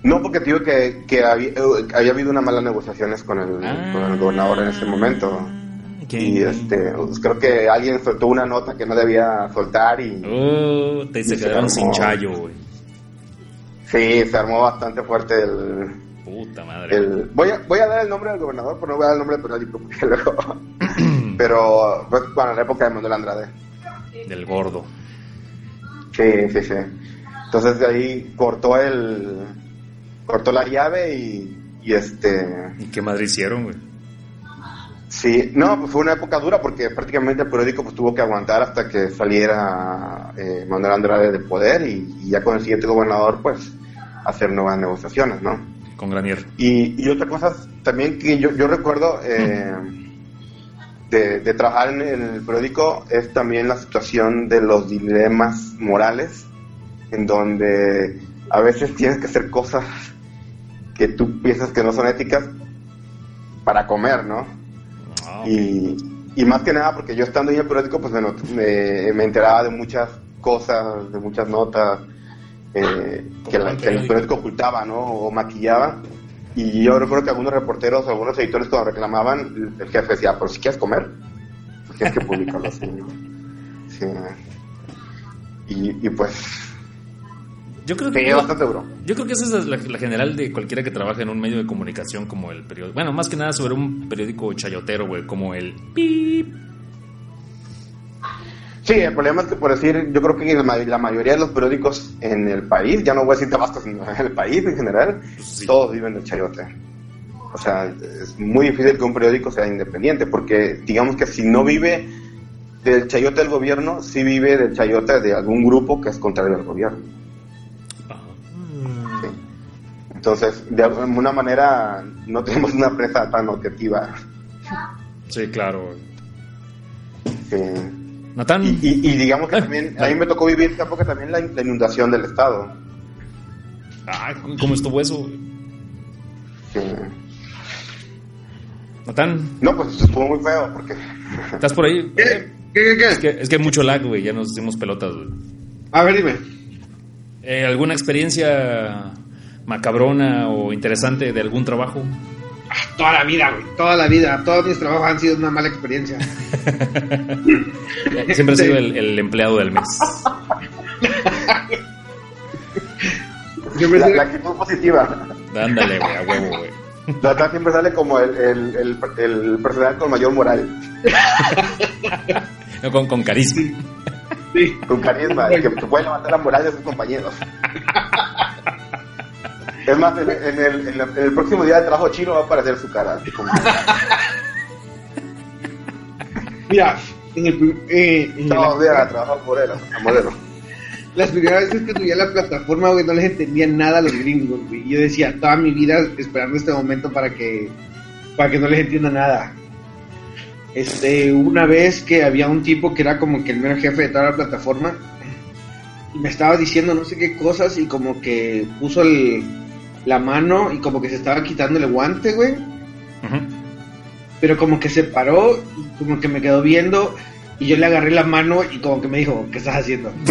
Speaker 3: No porque te digo que, que había, eh, había habido unas malas negociaciones con el, con el gobernador en ese momento. Y este, pues, creo que alguien soltó una nota que no debía soltar y
Speaker 2: Oh, te se
Speaker 3: Y se
Speaker 2: quedaron
Speaker 3: armó.
Speaker 2: sin chayo, güey.
Speaker 3: sí, se armó bastante fuerte el,
Speaker 2: Puta madre.
Speaker 3: el... Voy, a, voy a dar el nombre del gobernador, pero no voy a dar el nombre del periódico porque luego... pero fue bueno, en la época de Manuel Andrade.
Speaker 2: Del gordo.
Speaker 3: Sí, sí, sí. Entonces de ahí cortó el... cortó la llave y, y este...
Speaker 2: ¿Y qué madre hicieron, güey?
Speaker 3: Sí, no, pues fue una época dura porque prácticamente el periódico pues tuvo que aguantar hasta que saliera eh, Manuel Andrade del poder y, ya con el siguiente gobernador pues hacer nuevas negociaciones, ¿no?
Speaker 2: Con Granier.
Speaker 3: Y, y otra cosa también que yo, yo recuerdo eh, de, de, trabajar en el periódico es también la situación de los dilemas morales en donde a veces tienes que hacer cosas que tú piensas que no son éticas para comer, ¿no? Ah, y, y, más que nada porque yo estando en el periódico pues me, me, enteraba de muchas cosas, de muchas notas eh, que, el periódico ocultaba, ¿no? O maquillaba. Y yo recuerdo que algunos reporteros, algunos editores cuando reclamaban, el jefe decía, pero si quieres comer, pues tienes que publicarlo así, Sí. Y, y pues
Speaker 2: yo creo que. Yo creo que esa es la, general de cualquiera que trabaja en un medio de comunicación como el periódico. Bueno, más que nada sobre un periódico chayotero, güey, como el PIP.
Speaker 3: Sí, el problema es que, por decir, yo creo que la mayoría de los periódicos en el país, ya no voy a decir Tabasco, sino en el país en general, pues todos viven del chayote. O sea, es muy difícil que un periódico sea independiente, porque digamos que si no vive del chayote del gobierno, sí vive del chayote de algún grupo que es contrario al gobierno. Entonces, de alguna manera, no tenemos una presa tan objetiva.
Speaker 2: Sí, claro.
Speaker 3: Sí. Y, digamos que también, a mí me tocó vivir tampoco también la, inundación del Estado.
Speaker 2: Ah, ¿cómo estuvo eso? Sí. ¿Natán?
Speaker 3: No, pues estuvo muy feo porque...
Speaker 2: ¿Estás por ahí?
Speaker 1: ¿Qué? ¿Qué, qué,
Speaker 2: Es, que, es que hay mucho lag, güey, ya nos hicimos pelotas, güey.
Speaker 1: A ver, dime.
Speaker 2: Eh, ¿Alguna experiencia macabrona o interesante de algún trabajo?
Speaker 1: Ah, toda la vida, güey, toda la vida. Todos mis trabajos han sido una mala experiencia.
Speaker 2: Siempre he sido el, empleado del mes.
Speaker 3: la, la, actitud positiva.
Speaker 2: Ándale, güey, a huevo, güey.
Speaker 3: La siempre sale como el, el, el, personaje con mayor moral.
Speaker 2: con, con carisma.
Speaker 3: Sí. Con carisma, que puede levantar la moral de sus compañeros. Es más, en, el, en, el, próximo día de trabajo chino va a aparecer su cara.
Speaker 1: Mira, en el. Eh,
Speaker 3: los días trabajado por él, a modelo.
Speaker 1: Las primeras veces que subía la plataforma, güey, no les entendía nada a los gringos, güey. Yo decía toda mi vida esperando este momento para que, para que no les entienda nada. Este, una vez que había un tipo que era como que el mero jefe de toda la plataforma, y me estaba diciendo no sé qué cosas, y como que puso el, la mano y como que se estaba quitando el guante, güey. Pero como que se paró, y como que me quedó viendo y yo le agarré la mano y como que me dijo, ¿qué estás haciendo?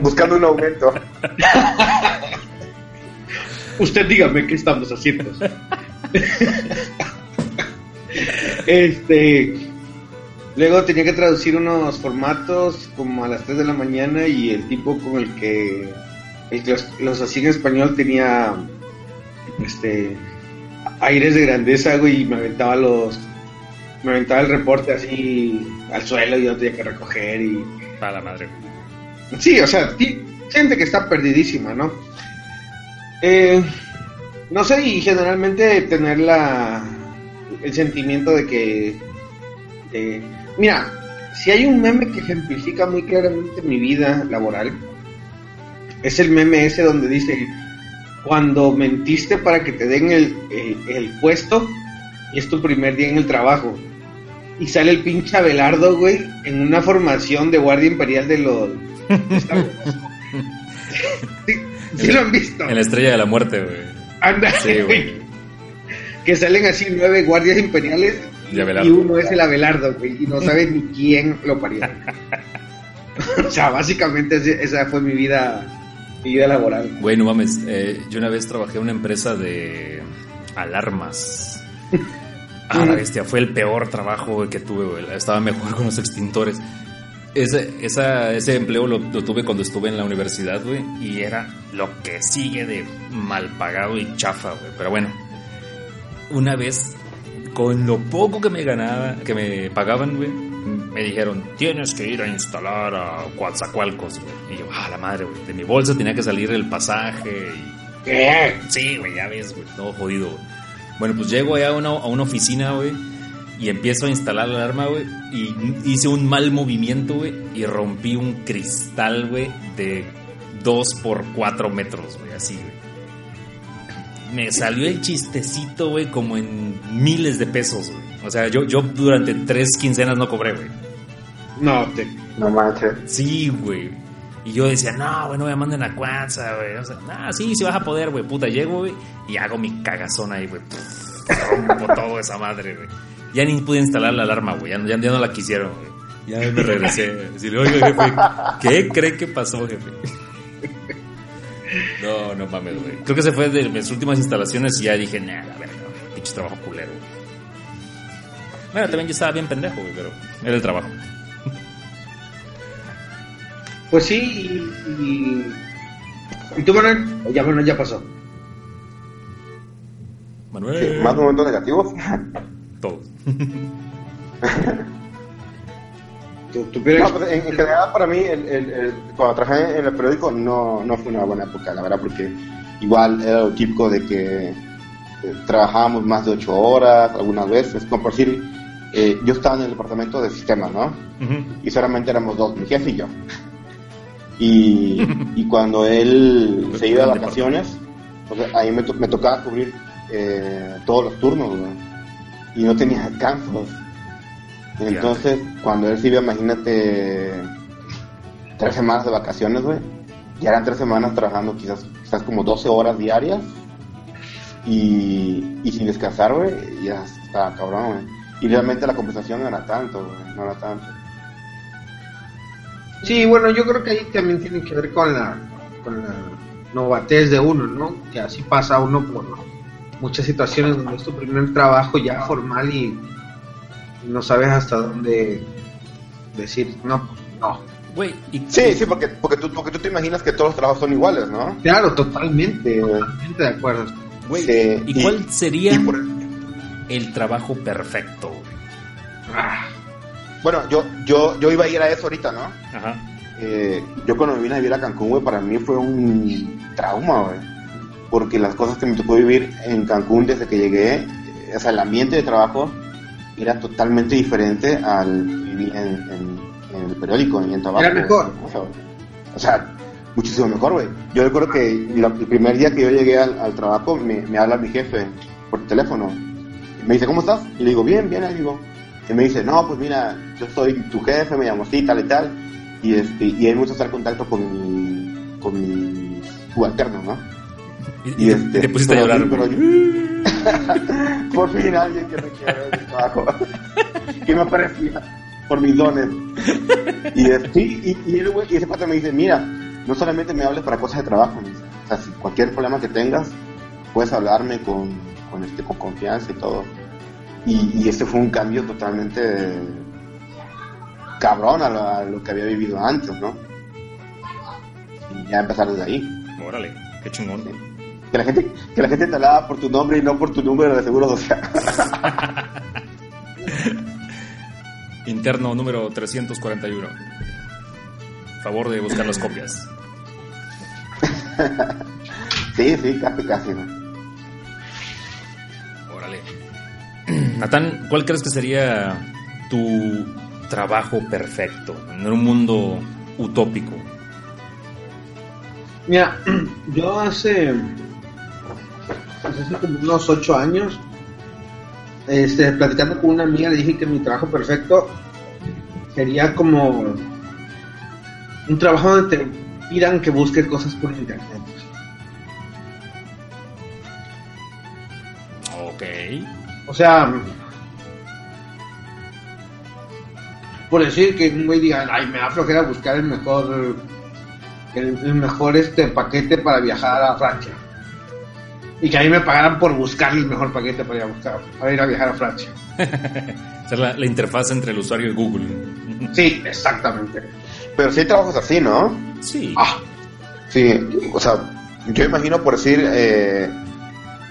Speaker 3: Buscando un aumento.
Speaker 1: Usted dígame qué estamos haciendo. este, Luego tenía que traducir unos formatos como a las 3 de la mañana y el tipo con el que, los, hacía en español tenía este aires de grandeza, güey, y me aventaba los me aventaba el reporte así al suelo y yo tenía que recoger y
Speaker 2: para la madre.
Speaker 1: Sí, o sea, gente que está perdidísima, ¿no? Eh, no sé, y generalmente tener la el sentimiento de que Mira, si hay un meme que ejemplifica muy claramente mi vida laboral, es el meme ese donde dice, cuando mentiste para que te den el, el, puesto y es tu primer día en el trabajo. Y sale el pinche Abelardo, güey, en una formación de guardia imperial de los... sí, lo han visto.
Speaker 2: En la estrella de la muerte, güey.
Speaker 1: Anda, sí, güey. Que salen así nueve guardias imperiales y uno es el Abelardo, güey, y no sabe ni quién lo parió. o sea, básicamente esa fue mi vida, mi vida laboral.
Speaker 2: Güey, no mames, eh, yo una vez trabajé en una empresa de alarmas. Ah, la bestia, fue el peor trabajo que tuve, güey. Estaba mejor con los extintores. Ese, esa, ese empleo lo, lo, tuve cuando estuve en la universidad, güey, y era lo que sigue de mal pagado y chafa, güey. Pero bueno, una vez con lo poco que me ganaba, que me pagaban, güey, me dijeron, tienes que ir a instalar a Coatzacoalcos, güey. Y yo, ah, la madre, güey. De mi bolsa tenía que salir el pasaje
Speaker 1: ¿Qué?
Speaker 2: Sí, güey, ya ves, güey, todo jodido, güey. Bueno, pues llego allá a una, a una oficina, güey, y empiezo a instalar la alarma, güey, y hice un mal movimiento, güey, y rompí un cristal, güey, de 2 por 4 metros, güey, así, güey. Me salió el chistecito, güey, como en miles de pesos, güey. O sea, yo, yo durante tres quincenas no cobré, güey.
Speaker 1: No, te...
Speaker 3: No manches.
Speaker 2: Sí, güey. Y yo decía, no, güey, no me manden a Cuanza, güey. O sea, ah, sí, sí vas a poder, güey. Puta, llego, güey, y hago mi cagazón ahí, güey. Rompo todo esa madre, güey. Ya ni pude instalar la alarma, güey. Ya, ya- ya no la quisieron, güey. Ya me regresé. Decirle, oiga, jefe, ¿qué cree que pasó, jefe? No, no mames, güey. Creo que se fue de mis últimas instalaciones y ya dije, nah, la verga, güey. Pinche trabajo culero, güey. Bueno, también yo estaba bien pendejo, güey, pero era el trabajo.
Speaker 1: Pues sí, y... ¿Y, ¿y tú, Manuel? Ya, bueno, ya pasó.
Speaker 2: Manuel.
Speaker 3: Sí, ¿Más momentos negativos?
Speaker 2: Todos.
Speaker 1: ¿Tu, tu peor
Speaker 3: No, pues, en, en general para mí, el, el- el- cuando trabajé en el periódico no, no fue una buena época, la verdad, porque igual era lo típico de que eh, trabajábamos más de ocho horas algunas veces, como por decir, eh, yo estaba en el departamento de sistemas, ¿no? Y solamente éramos dos, mi jefe y yo. Y, y cuando él se iba de vacaciones, ahí me, to- me tocaba cubrir eh, todos los turnos, güey. Y no tenía descansos. Entonces, cuando él se iba, imagínate, tres semanas de vacaciones, güey. Ya eran tres semanas trabajando quizás, quizás como 12 horas diarias. Y, y sin descansar, güey, ya estaba cabrón, güey. Y realmente la compensación no era tanto, güey, no era tanto.
Speaker 1: Sí, bueno, yo creo que ahí también tiene que ver con la, con la novatez de uno, ¿no? Que así pasa uno por muchas situaciones donde es tu primer trabajo ya formal y, y no sabes hasta dónde decir, no, pues, no.
Speaker 2: Güey, y
Speaker 3: Sí, sí, porque, porque, tú, porque tú te imaginas que todos los trabajos son iguales, ¿no?
Speaker 1: Claro, totalmente, totalmente de acuerdo.
Speaker 2: güey,
Speaker 3: Sí,
Speaker 2: ¿y
Speaker 3: y-
Speaker 2: cuál sería
Speaker 3: y por-
Speaker 2: el trabajo perfecto, güey?
Speaker 1: Ah,
Speaker 3: bueno, yo, yo, yo iba a ir a eso ahorita, ¿no?
Speaker 2: Ajá.
Speaker 3: Eh, yo cuando me vine a vivir a Cancún, güey, para mí fue un trauma, güey. Porque las cosas que me tocó vivir en Cancún desde que llegué, o sea, el ambiente de trabajo era totalmente diferente al vivir en, en- en el periódico y en trabajo.
Speaker 1: Era mejor.
Speaker 3: O sea, muchísimo mejor, güey. Yo recuerdo que la- el primer día que yo llegué al, al trabajo, me, me habla mi jefe por teléfono. Y me dice, ¿cómo estás? Y le digo, bien, bien, le digo. Y me dice, no, pues mira, yo soy tu jefe, me llamo así, tal y tal. Y, este, y él me gusta estar en contacto con mi, con mi subalterno, ¿no?
Speaker 2: Y,
Speaker 3: Y,
Speaker 2: y te,
Speaker 3: este,
Speaker 2: y te pusiste a
Speaker 3: pero-
Speaker 2: llorar,
Speaker 3: pero-
Speaker 2: güey.
Speaker 3: Por fin alguien que me quiera mi trabajo. que me aprecia por mis dones. Y, este, y, y, güey, y ese pata me dice, mira, no solamente me hables para cosas de trabajo, me dice. o sea, si cualquier problema que tengas, puedes hablarme con, con, este, con confianza y todo. Y, y este fue un cambio totalmente cabrón a lo, a lo que había vivido antes, ¿no? Y ya empezar desde ahí.
Speaker 2: Órale, qué chingón.
Speaker 3: Que la gente, que la gente te hablaba por tu nombre y no por tu número de seguro social.
Speaker 2: Interno número 341. Favor de buscar las copias.
Speaker 3: sí, sí, casi, casi, ¿no?
Speaker 2: Órale. Natán, ¿cuál crees que sería tu trabajo perfecto en un mundo utópico?
Speaker 1: Mira, yo hace, pues hace como unos ocho años, este, platicando con una amiga, le dije que mi trabajo perfecto sería como un trabajo donde te pidan que busques cosas por internet.
Speaker 2: Ok.
Speaker 1: O sea, por decir que un güey diga, ay, me da flojera buscar el mejor, el, el mejor este paquete para viajar a Francia. Y que a mí me pagaran por buscar el mejor paquete para ir a, buscar, para ir a viajar a Francia.
Speaker 2: Ser la, la interfaz entre el usuario y Google.
Speaker 1: Sí, exactamente.
Speaker 3: Pero sí hay trabajos así, ¿no?
Speaker 2: Sí.
Speaker 1: Ah,
Speaker 3: Sí, o sea, yo imagino por decir eh,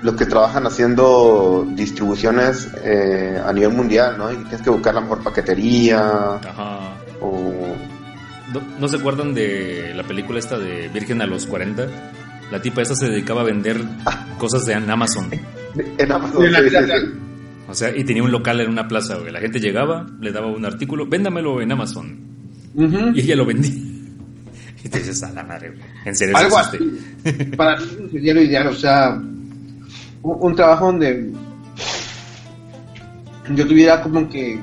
Speaker 3: los que trabajan haciendo distribuciones eh, a nivel mundial, ¿no? Y tienes que buscar la mejor paquetería
Speaker 2: Ajá.
Speaker 3: o...
Speaker 2: ¿No, no se acuerdan de la película esta de Virgen a los 40? La tipa esa se dedicaba a vender cosas de en Amazon.
Speaker 3: En Amazon.
Speaker 1: En la
Speaker 3: sí, sí,
Speaker 1: plaza.
Speaker 3: sí.
Speaker 2: O sea, y tenía un local en una plaza, güey. La gente llegaba, le daba un artículo, véndamelo en Amazon. Y ella lo vendía. Y te dices, a la madre, güey. En serio,
Speaker 1: Algo así. Para mí sería lo ideal, o sea, un, un trabajo donde yo tuviera como que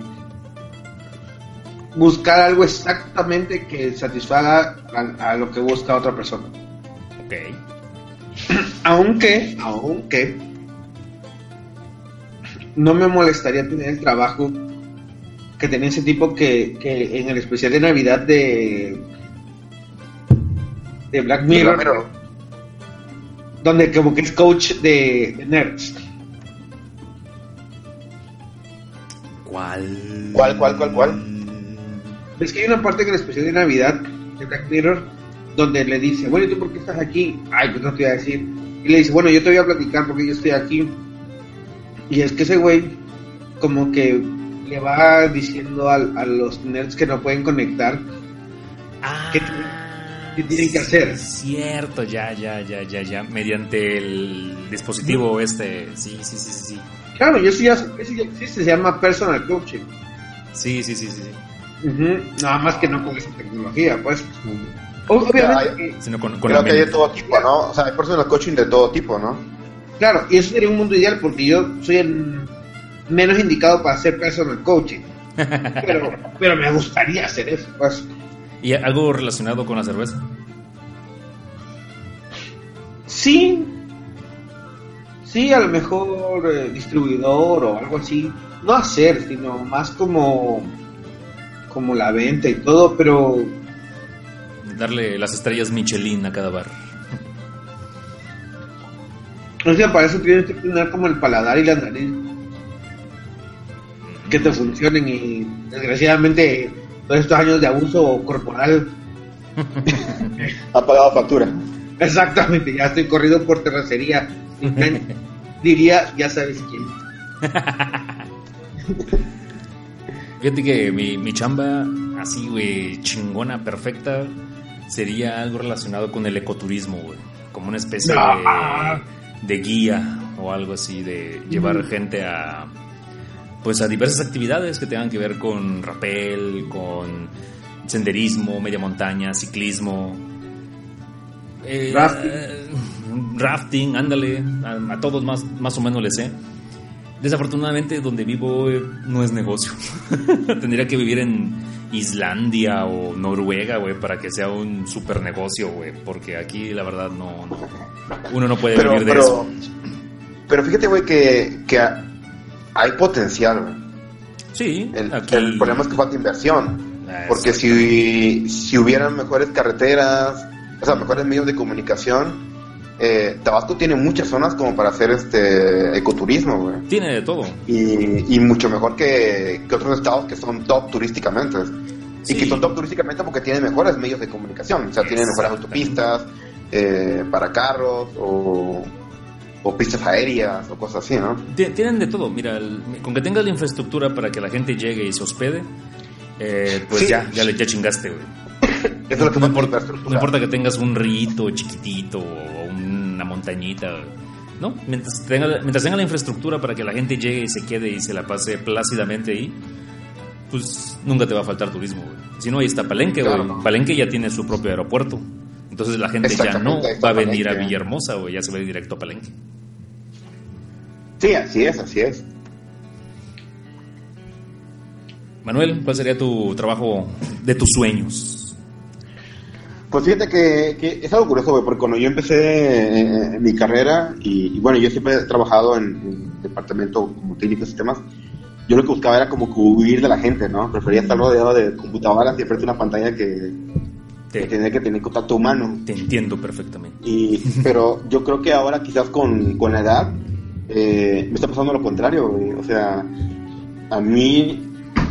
Speaker 1: buscar algo exactamente que satisfaga a, a lo que busca otra persona.
Speaker 2: Ok.
Speaker 1: Aunque, aunque no me molestaría tener el trabajo que tenía ese tipo que, que en el especial de Navidad de de Black Mirror, donde como que es coach de, de nerds.
Speaker 2: ¿Cuál?
Speaker 3: ¿Cuál, cuál, cuál, cuál?
Speaker 1: Es que hay una parte en el especial de Navidad de Black Mirror donde le dice, bueno, ¿y tú por qué estás aquí? Ay, pues no te voy a decir. Y le dice, bueno, yo te voy a platicar porque yo estoy aquí. Y es que ese güey como que le va diciendo al- a, los nerds que no pueden conectar
Speaker 2: Ah,
Speaker 1: ¿Qué- qué tienen que hacer?
Speaker 2: Cierto, ya, ya, ya, ya, ya. Mediante el dispositivo este. Sí, sí, sí, sí, sí.
Speaker 1: Claro, y eso ya, eso ya existe, se llama personal coaching.
Speaker 2: Sí, sí, sí, sí. sí.
Speaker 1: Nada más que no con esa tecnología, pues. Obviamente, que-
Speaker 2: Sino con, con
Speaker 3: Creo
Speaker 2: la
Speaker 3: que hay de todo tipo, ¿no? O sea, hay personal coaching de todo tipo, ¿no?
Speaker 1: claro, y eso sería un mundo ideal porque yo soy el menos indicado para hacer personal coaching. Pero, pero me gustaría hacer eso, pues.
Speaker 2: ¿Y algo relacionado con la cerveza?
Speaker 1: Sí, sí, a lo mejor eh, distribuidor o algo así. No hacer, sino más como, como la venta y todo, pero
Speaker 2: Darle las estrellas Michelin a cada bar.
Speaker 1: O sea, para eso tienes que tener como el paladar y la nariz que te funcionen y desgraciadamente todos estos años de abuso corporal,
Speaker 3: Ha pagado factura.
Speaker 1: exactamente, ya estoy corrido por terracería. Diría, ya sabes quién.
Speaker 2: Fíjate que mi, mi chamba, así, güey, chingona, perfecta, sería algo relacionado con el ecoturismo, güey. Como una especie
Speaker 1: Ah.
Speaker 2: de, de guía o algo así, de llevar gente a, pues, a diversas actividades que tengan que ver con rappel, con senderismo, media montaña, ciclismo. eh,
Speaker 1: Rafting.
Speaker 2: eh, rafting, ándale, a, a todos más, más o menos les sé. Desafortunadamente, donde vivo eh, no es negocio. Tendría que vivir en Islandia o Noruega, güey, para que sea un super negocio, güey. Porque aquí, la verdad, no, no- uno no puede
Speaker 3: Pero,
Speaker 2: vivir de
Speaker 3: pero,
Speaker 2: eso.
Speaker 3: pero fíjate, güey, que, que hay potencial, güey.
Speaker 2: Sí,
Speaker 3: El,
Speaker 2: aquí.
Speaker 3: el problema es que falta inversión.
Speaker 2: Ah,
Speaker 3: Porque si, si hubieran mejores carreteras, o sea, mejores medios de comunicación, eh, Tabasco tiene muchas zonas como para hacer este ecoturismo, güey.
Speaker 2: Tiene de todo.
Speaker 3: Y, y mucho mejor que, que otros estados que son top turísticamente.
Speaker 2: Sí.
Speaker 3: Y que son top turísticamente porque tienen mejores medios de comunicación. O sea, tienen mejores autopistas eh, para carros o, o pistas aéreas o cosas así, ¿no?
Speaker 2: Ti- Tienen de todo. Mira, el- con que tengas la infraestructura para que la gente llegue y se hospede, eh, pues
Speaker 3: Sí.
Speaker 2: ya, ya le ya chingaste, güey.
Speaker 3: Eso es lo que
Speaker 2: No importa, no importa que tengas un rito chiquitito o una montañita, ¿no? Mientras tenga, mientras tenga la infraestructura para que la gente llegue y se quede y se la pase plácidamente ahí, pues nunca te va a faltar turismo, güey. Si no, ahí está Palenque, güey.
Speaker 3: Claro.
Speaker 2: Palenque ya tiene su propio aeropuerto. Entonces la gente ya no va a venir a. Villahermosa, güey. Ya se va a ir directo a Palenque.
Speaker 3: Sí, así es, así es.
Speaker 2: Manuel, ¿cuál sería tu trabajo de tus sueños?
Speaker 3: Pues fíjate que, que es algo curioso, güey, porque cuando yo empecé eh, mi carrera, y, y bueno, yo siempre he trabajado en, en departamento como técnico de sistemas, yo lo que buscaba era como que huir de la gente, ¿no? Prefería estar rodeado de computadoras y frente a una pantalla que, que
Speaker 2: Te,
Speaker 3: tenía que tener contacto humano.
Speaker 2: te entiendo perfectamente.
Speaker 3: Y, pero yo creo que ahora quizás con, con la edad eh, me está pasando lo contrario, güey. O sea, a mí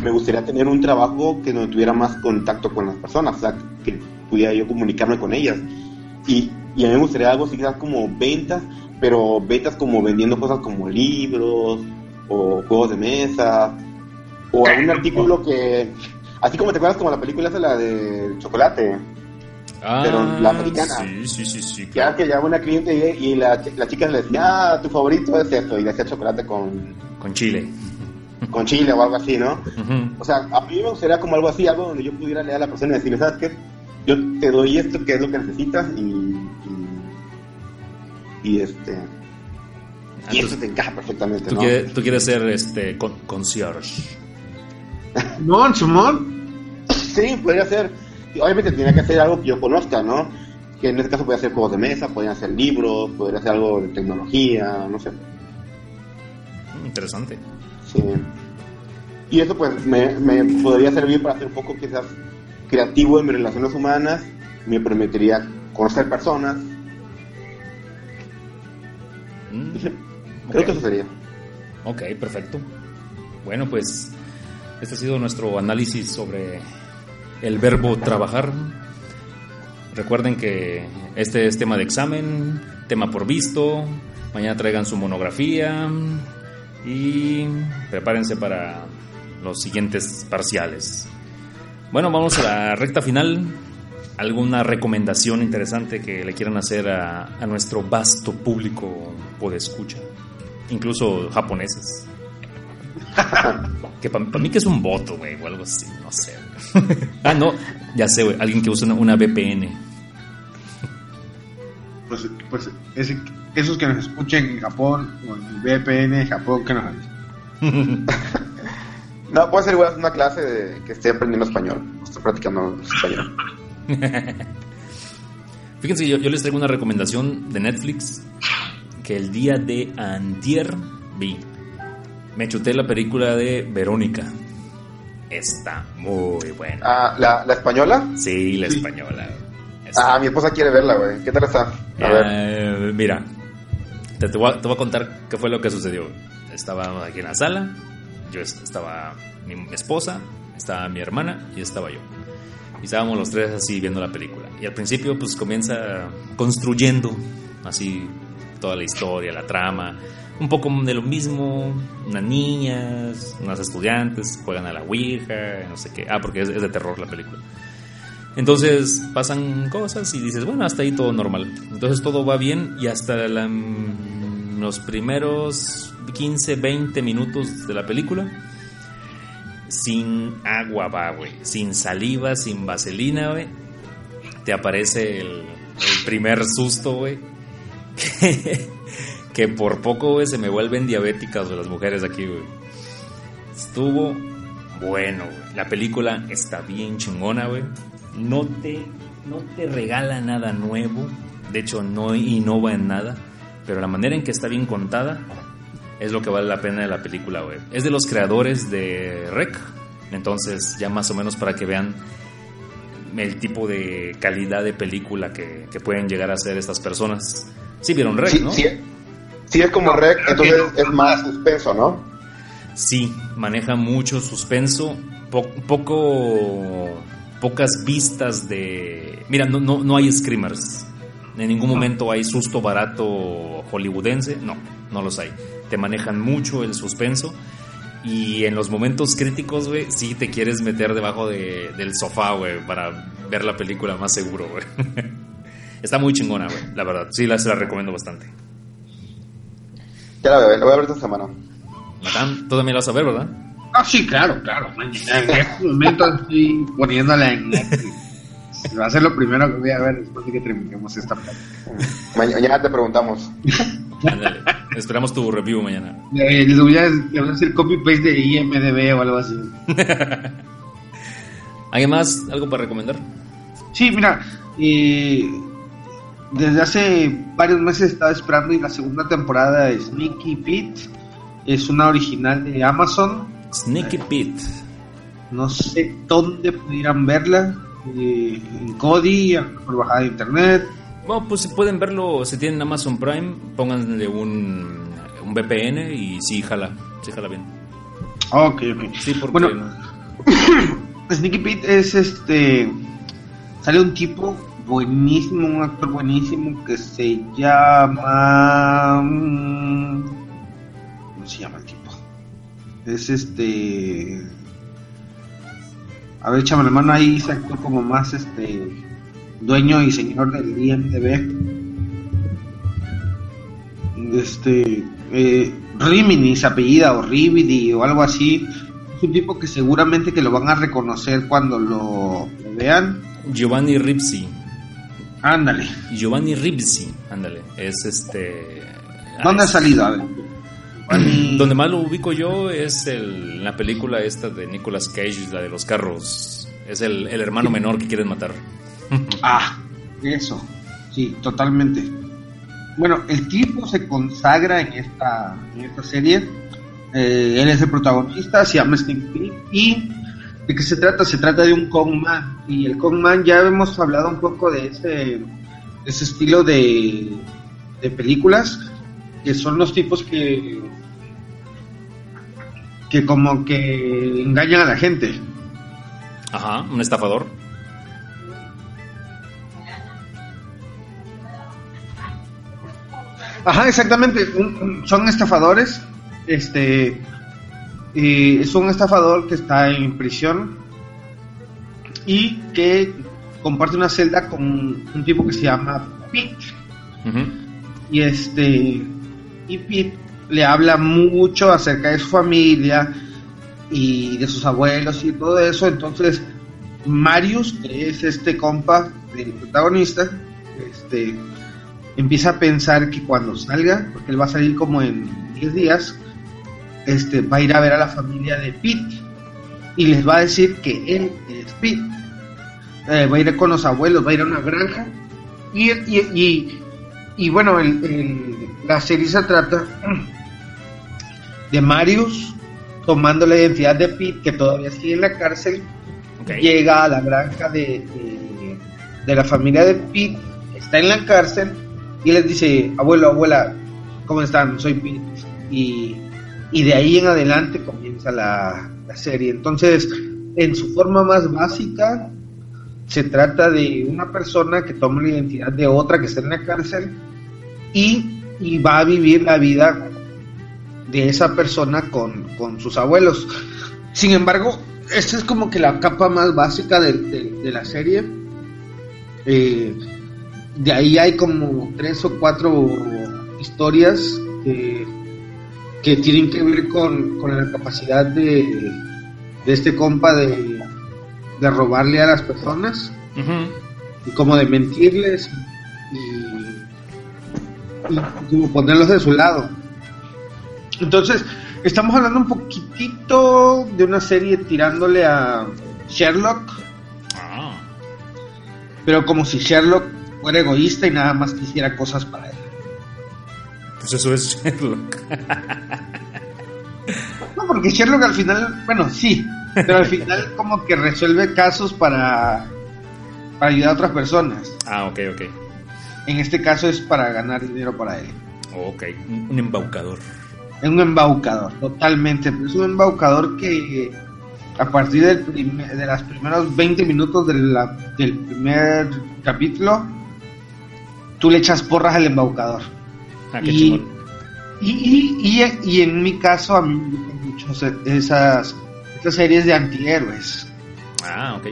Speaker 3: me gustaría tener un trabajo que no tuviera más contacto con las personas, o sea, que pudiera yo comunicarme con ellas. Y, y a mí me gustaría algo así quizás como ventas, pero ventas como vendiendo cosas como libros o juegos de mesa o algún artículo que... Así como te acuerdas como la película esa, la de chocolate.
Speaker 2: Ah,
Speaker 3: pero la americana.
Speaker 2: Sí, sí, sí, sí.
Speaker 3: Ya
Speaker 2: claro.
Speaker 3: que llegaba una cliente y, y la, la chica le decía, ah, tu favorito es esto, y le hacía chocolate con,
Speaker 2: Con chile.
Speaker 3: con chile o algo así, ¿no? O sea, a mí me gustaría como algo así, algo donde yo pudiera leer a la persona y decirle, ¿sabes qué? Yo te doy esto que es lo que necesitas y. y, y este.
Speaker 2: Ah,
Speaker 3: Y
Speaker 2: tú-
Speaker 3: eso te encaja perfectamente,
Speaker 2: Tú,
Speaker 3: ¿no?
Speaker 2: quieres, tú quieres ser este con, concierge.
Speaker 1: Simón, Simón.
Speaker 3: Sí, podría ser. Obviamente tenía que ser algo que yo conozca, ¿no? Que en este caso podría ser juegos de mesa, podrían ser libros, podría ser algo de tecnología, no sé.
Speaker 2: Mm, Interesante.
Speaker 3: Sí. Y eso pues me, me podría servir para ser un poco quizás creativo en mis relaciones humanas, me permitiría conocer personas.
Speaker 2: Mm,
Speaker 3: Creo
Speaker 2: ok.
Speaker 3: que eso sería.
Speaker 2: Ok, perfecto. Bueno, pues este ha sido nuestro análisis sobre el verbo trabajar. Recuerden que este es tema de examen, tema por visto. Mañana traigan su monografía y prepárense para los siguientes parciales. Bueno, vamos a la recta final. ¿Alguna recomendación interesante que le quieran hacer a, a nuestro vasto público de escucha? Incluso japoneses. que para mí que es un voto, güey, o algo así, no sé. ah, no, ya sé, güey, alguien que usa una, una VPN.
Speaker 1: Pues, pues ese- esos que nos escuchen en Japón o en el VPN de Japón, que nos avisen.
Speaker 3: No, puede ser igual una clase de que esté aprendiendo español, estoy practicando español.
Speaker 2: Fíjense, yo, yo les traigo una recomendación de Netflix que el día de antier vi. Me chuté la película de Verónica. Está muy buena.
Speaker 3: Ah, ¿la, ¿la española?
Speaker 2: Sí, la
Speaker 1: Sí.
Speaker 2: española. Está-
Speaker 3: Ah, mi esposa quiere verla, güey. ¿Qué tal está? A ver.
Speaker 2: Eh, mira, te, te voy a, te voy a contar qué fue lo que sucedió. Estaba aquí en la sala, yo est- estaba mi esposa, estaba mi hermana y estaba yo. Y estábamos los tres así viendo la película. Y al principio pues comienza construyendo así toda la historia, la trama. Un poco de lo mismo, unas niñas, unas estudiantes, juegan a la Ouija, no sé qué. Ah, porque es, es de terror la película. Entonces pasan cosas y dices, bueno, hasta ahí todo normal. Entonces todo va bien y hasta la- los primeros 15, 20 minutos de la película, sin agua va, güey. Sin saliva, sin vaselina, güey. Te aparece el, primer susto, güey. Que, que por poco, güey, se me vuelven diabéticas las mujeres aquí, güey. Estuvo bueno. La película está bien chingona, güey. No te, no te regala nada nuevo. De hecho, no innova en nada. Pero la manera en que está bien contada es lo que vale la pena de la película, güey. Es de los creadores de Rec. Entonces, ya más o menos para que vean el tipo de calidad de película que, que pueden llegar a ser estas personas. Sí vieron Rec,
Speaker 3: Sí,
Speaker 2: ¿no?
Speaker 3: sí, sí es como rec, entonces es más suspenso, ¿no?
Speaker 2: Sí, maneja mucho suspenso, po- poco, pocas vistas de... Mira, no, no, no hay screamers. En ningún momento hay susto barato hollywoodense. No, no los hay. Te manejan mucho el suspenso. Y en los momentos críticos, güey, sí te quieres meter debajo de- del sofá, güey, para ver la película más seguro, güey. Está muy chingona, güey, la verdad. Sí, la, se la recomiendo bastante.
Speaker 3: Ya la veo, la voy a ver esta semana.
Speaker 2: Matán, tú también la vas a ver, ¿verdad?
Speaker 1: Ah, sí, claro, claro. man. En este momento estoy poniéndola en Netflix. Va a ser lo primero que voy a ver después de que terminemos esta
Speaker 3: Mañana te preguntamos.
Speaker 2: Ándale. Esperamos tu review mañana.
Speaker 1: Eh, Les voy a, les voy a hacer copy-paste de IMDB o algo así.
Speaker 2: ¿Alguien más? ¿Algo para recomendar?
Speaker 1: Sí, mira, eh, desde hace varios meses estaba esperando y la segunda temporada de Sneaky Pete es una original de Amazon.
Speaker 2: Sneaky Pete.
Speaker 1: No sé dónde pudieran verla. Eh, en Kodi, mejor bajada de internet.
Speaker 2: Bueno, pues si pueden verlo, si tienen Amazon Prime, pónganle un, un VPN y sí, jala. Sí, jala bien.
Speaker 1: Ok, ok.
Speaker 2: Sí, porque.
Speaker 1: Bueno, Sneaky Pete es este. Sale un tipo buenísimo, un actor buenísimo que se llama. mm, ¿Cómo se llama el tipo? Es este. A ver, échame la mano ahí, se actuó como más este. dueño y señor del IMDB. Este, eh, Rimini, se apellida, o Rividi, o algo así. Es un tipo que seguramente que lo van a reconocer cuando lo, lo vean.
Speaker 2: Giovanni Ripsi.
Speaker 1: Ándale.
Speaker 2: Giovanni Ripsi, ándale. Es este.
Speaker 1: ¿Dónde ha salido? A ver.
Speaker 2: Donde más lo ubico yo es el, la película esta de Nicolas Cage, la de los carros. Es el, el hermano menor que quieren matar.
Speaker 1: Ah, eso. Sí, totalmente. Bueno, el tipo se consagra en esta, en esta serie. Eh, él es el protagonista, se llama Steve. ¿Y de qué se trata? Se trata de un Kongman. Y el Kongman ya hemos hablado un poco de ese, de ese estilo de, de películas, que son los tipos que, que como que engañan a la gente.
Speaker 2: Ajá, un estafador.
Speaker 1: Ajá, exactamente. Un- son estafadores. Este eh, es un estafador que está en prisión y que comparte una celda con un tipo que se llama Pete.
Speaker 2: Ujú.
Speaker 1: Y este y Pete le habla mucho acerca de su familia y de sus abuelos y todo eso. Entonces Marius, que es este compa del protagonista, este empieza a pensar que cuando salga, porque él va a salir como en 10 días, este, va a ir a ver a la familia de Pete y les va a decir que él es Pete. Eh, va a ir con los abuelos, va a ir a una granja y, y, y, bueno, el- la serie se trata de Marius tomando la identidad de Pete, que todavía sigue en la cárcel, llega a la granja de, de, de la familia de Pete, está en la cárcel y les dice, abuelo, abuela, ¿cómo están? Soy Pete. Y, y de ahí en adelante comienza la, la serie. Entonces, en su forma más básica, se trata de una persona que toma la identidad de otra que está en la cárcel y, y va a vivir la vida de esa persona con, con sus abuelos. Sin embargo, esta es como que la capa más básica de, de- de la serie. Eh, de ahí hay como tres o cuatro historias que, que tienen que ver con, con la capacidad de, de este compa de, de robarle a las personas y como de mentirles y, y como ponerlos de su lado. Entonces, estamos hablando un poquitito de una serie tirándole a Sherlock,
Speaker 2: Ah,
Speaker 1: pero como si Sherlock fuera egoísta y nada más quisiera cosas para él.
Speaker 2: pues eso es Sherlock.
Speaker 1: No, porque Sherlock al final, bueno, sí, pero al final como que resuelve casos para, para ayudar a otras personas.
Speaker 2: Ah, ok, ok.
Speaker 1: En este caso es para ganar dinero para él.
Speaker 2: Ok, un, un embaucador.
Speaker 1: Es un embaucador, totalmente. pero Es un embaucador que a partir del primer- de los primeros 20 minutos de la- del primer capítulo, tú le echas porras al embaucador.
Speaker 2: Ah, qué
Speaker 1: Y-. Y, y, y, en mi caso, a mí me gustan mucho esas, esas series de antihéroes.
Speaker 2: Ah, ok.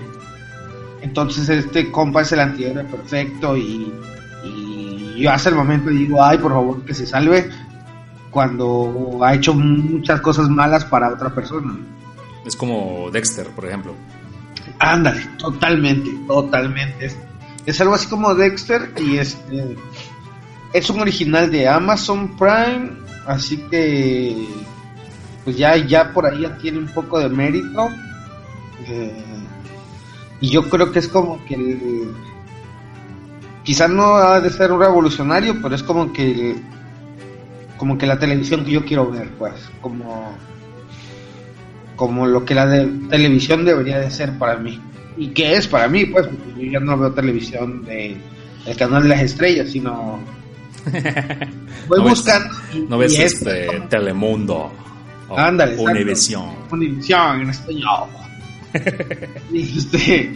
Speaker 1: Entonces este compa es el antihéroe perfecto y, y yo hasta el momento digo, ay, por favor, que se salve cuando ha hecho muchas cosas malas para otra persona.
Speaker 2: Es como Dexter, por ejemplo.
Speaker 1: Ándale, totalmente, totalmente. Es, es algo así como Dexter y este es un original de Amazon Prime, así que pues ya, ya por ahí ya tiene un poco de mérito. Eh, y yo creo que es como que el, quizás no ha de ser un revolucionario, pero es como que como que la televisión que yo quiero ver, pues, como como lo que la de televisión debería de ser para mí. Y que es para mí, pues, porque yo ya no veo televisión de el canal de las estrellas, sino voy
Speaker 2: No
Speaker 1: buscando
Speaker 2: ¿No ves este
Speaker 1: como
Speaker 2: Telemundo? O
Speaker 1: Ándale.
Speaker 2: Univisión.
Speaker 1: Univisión en español. y, este,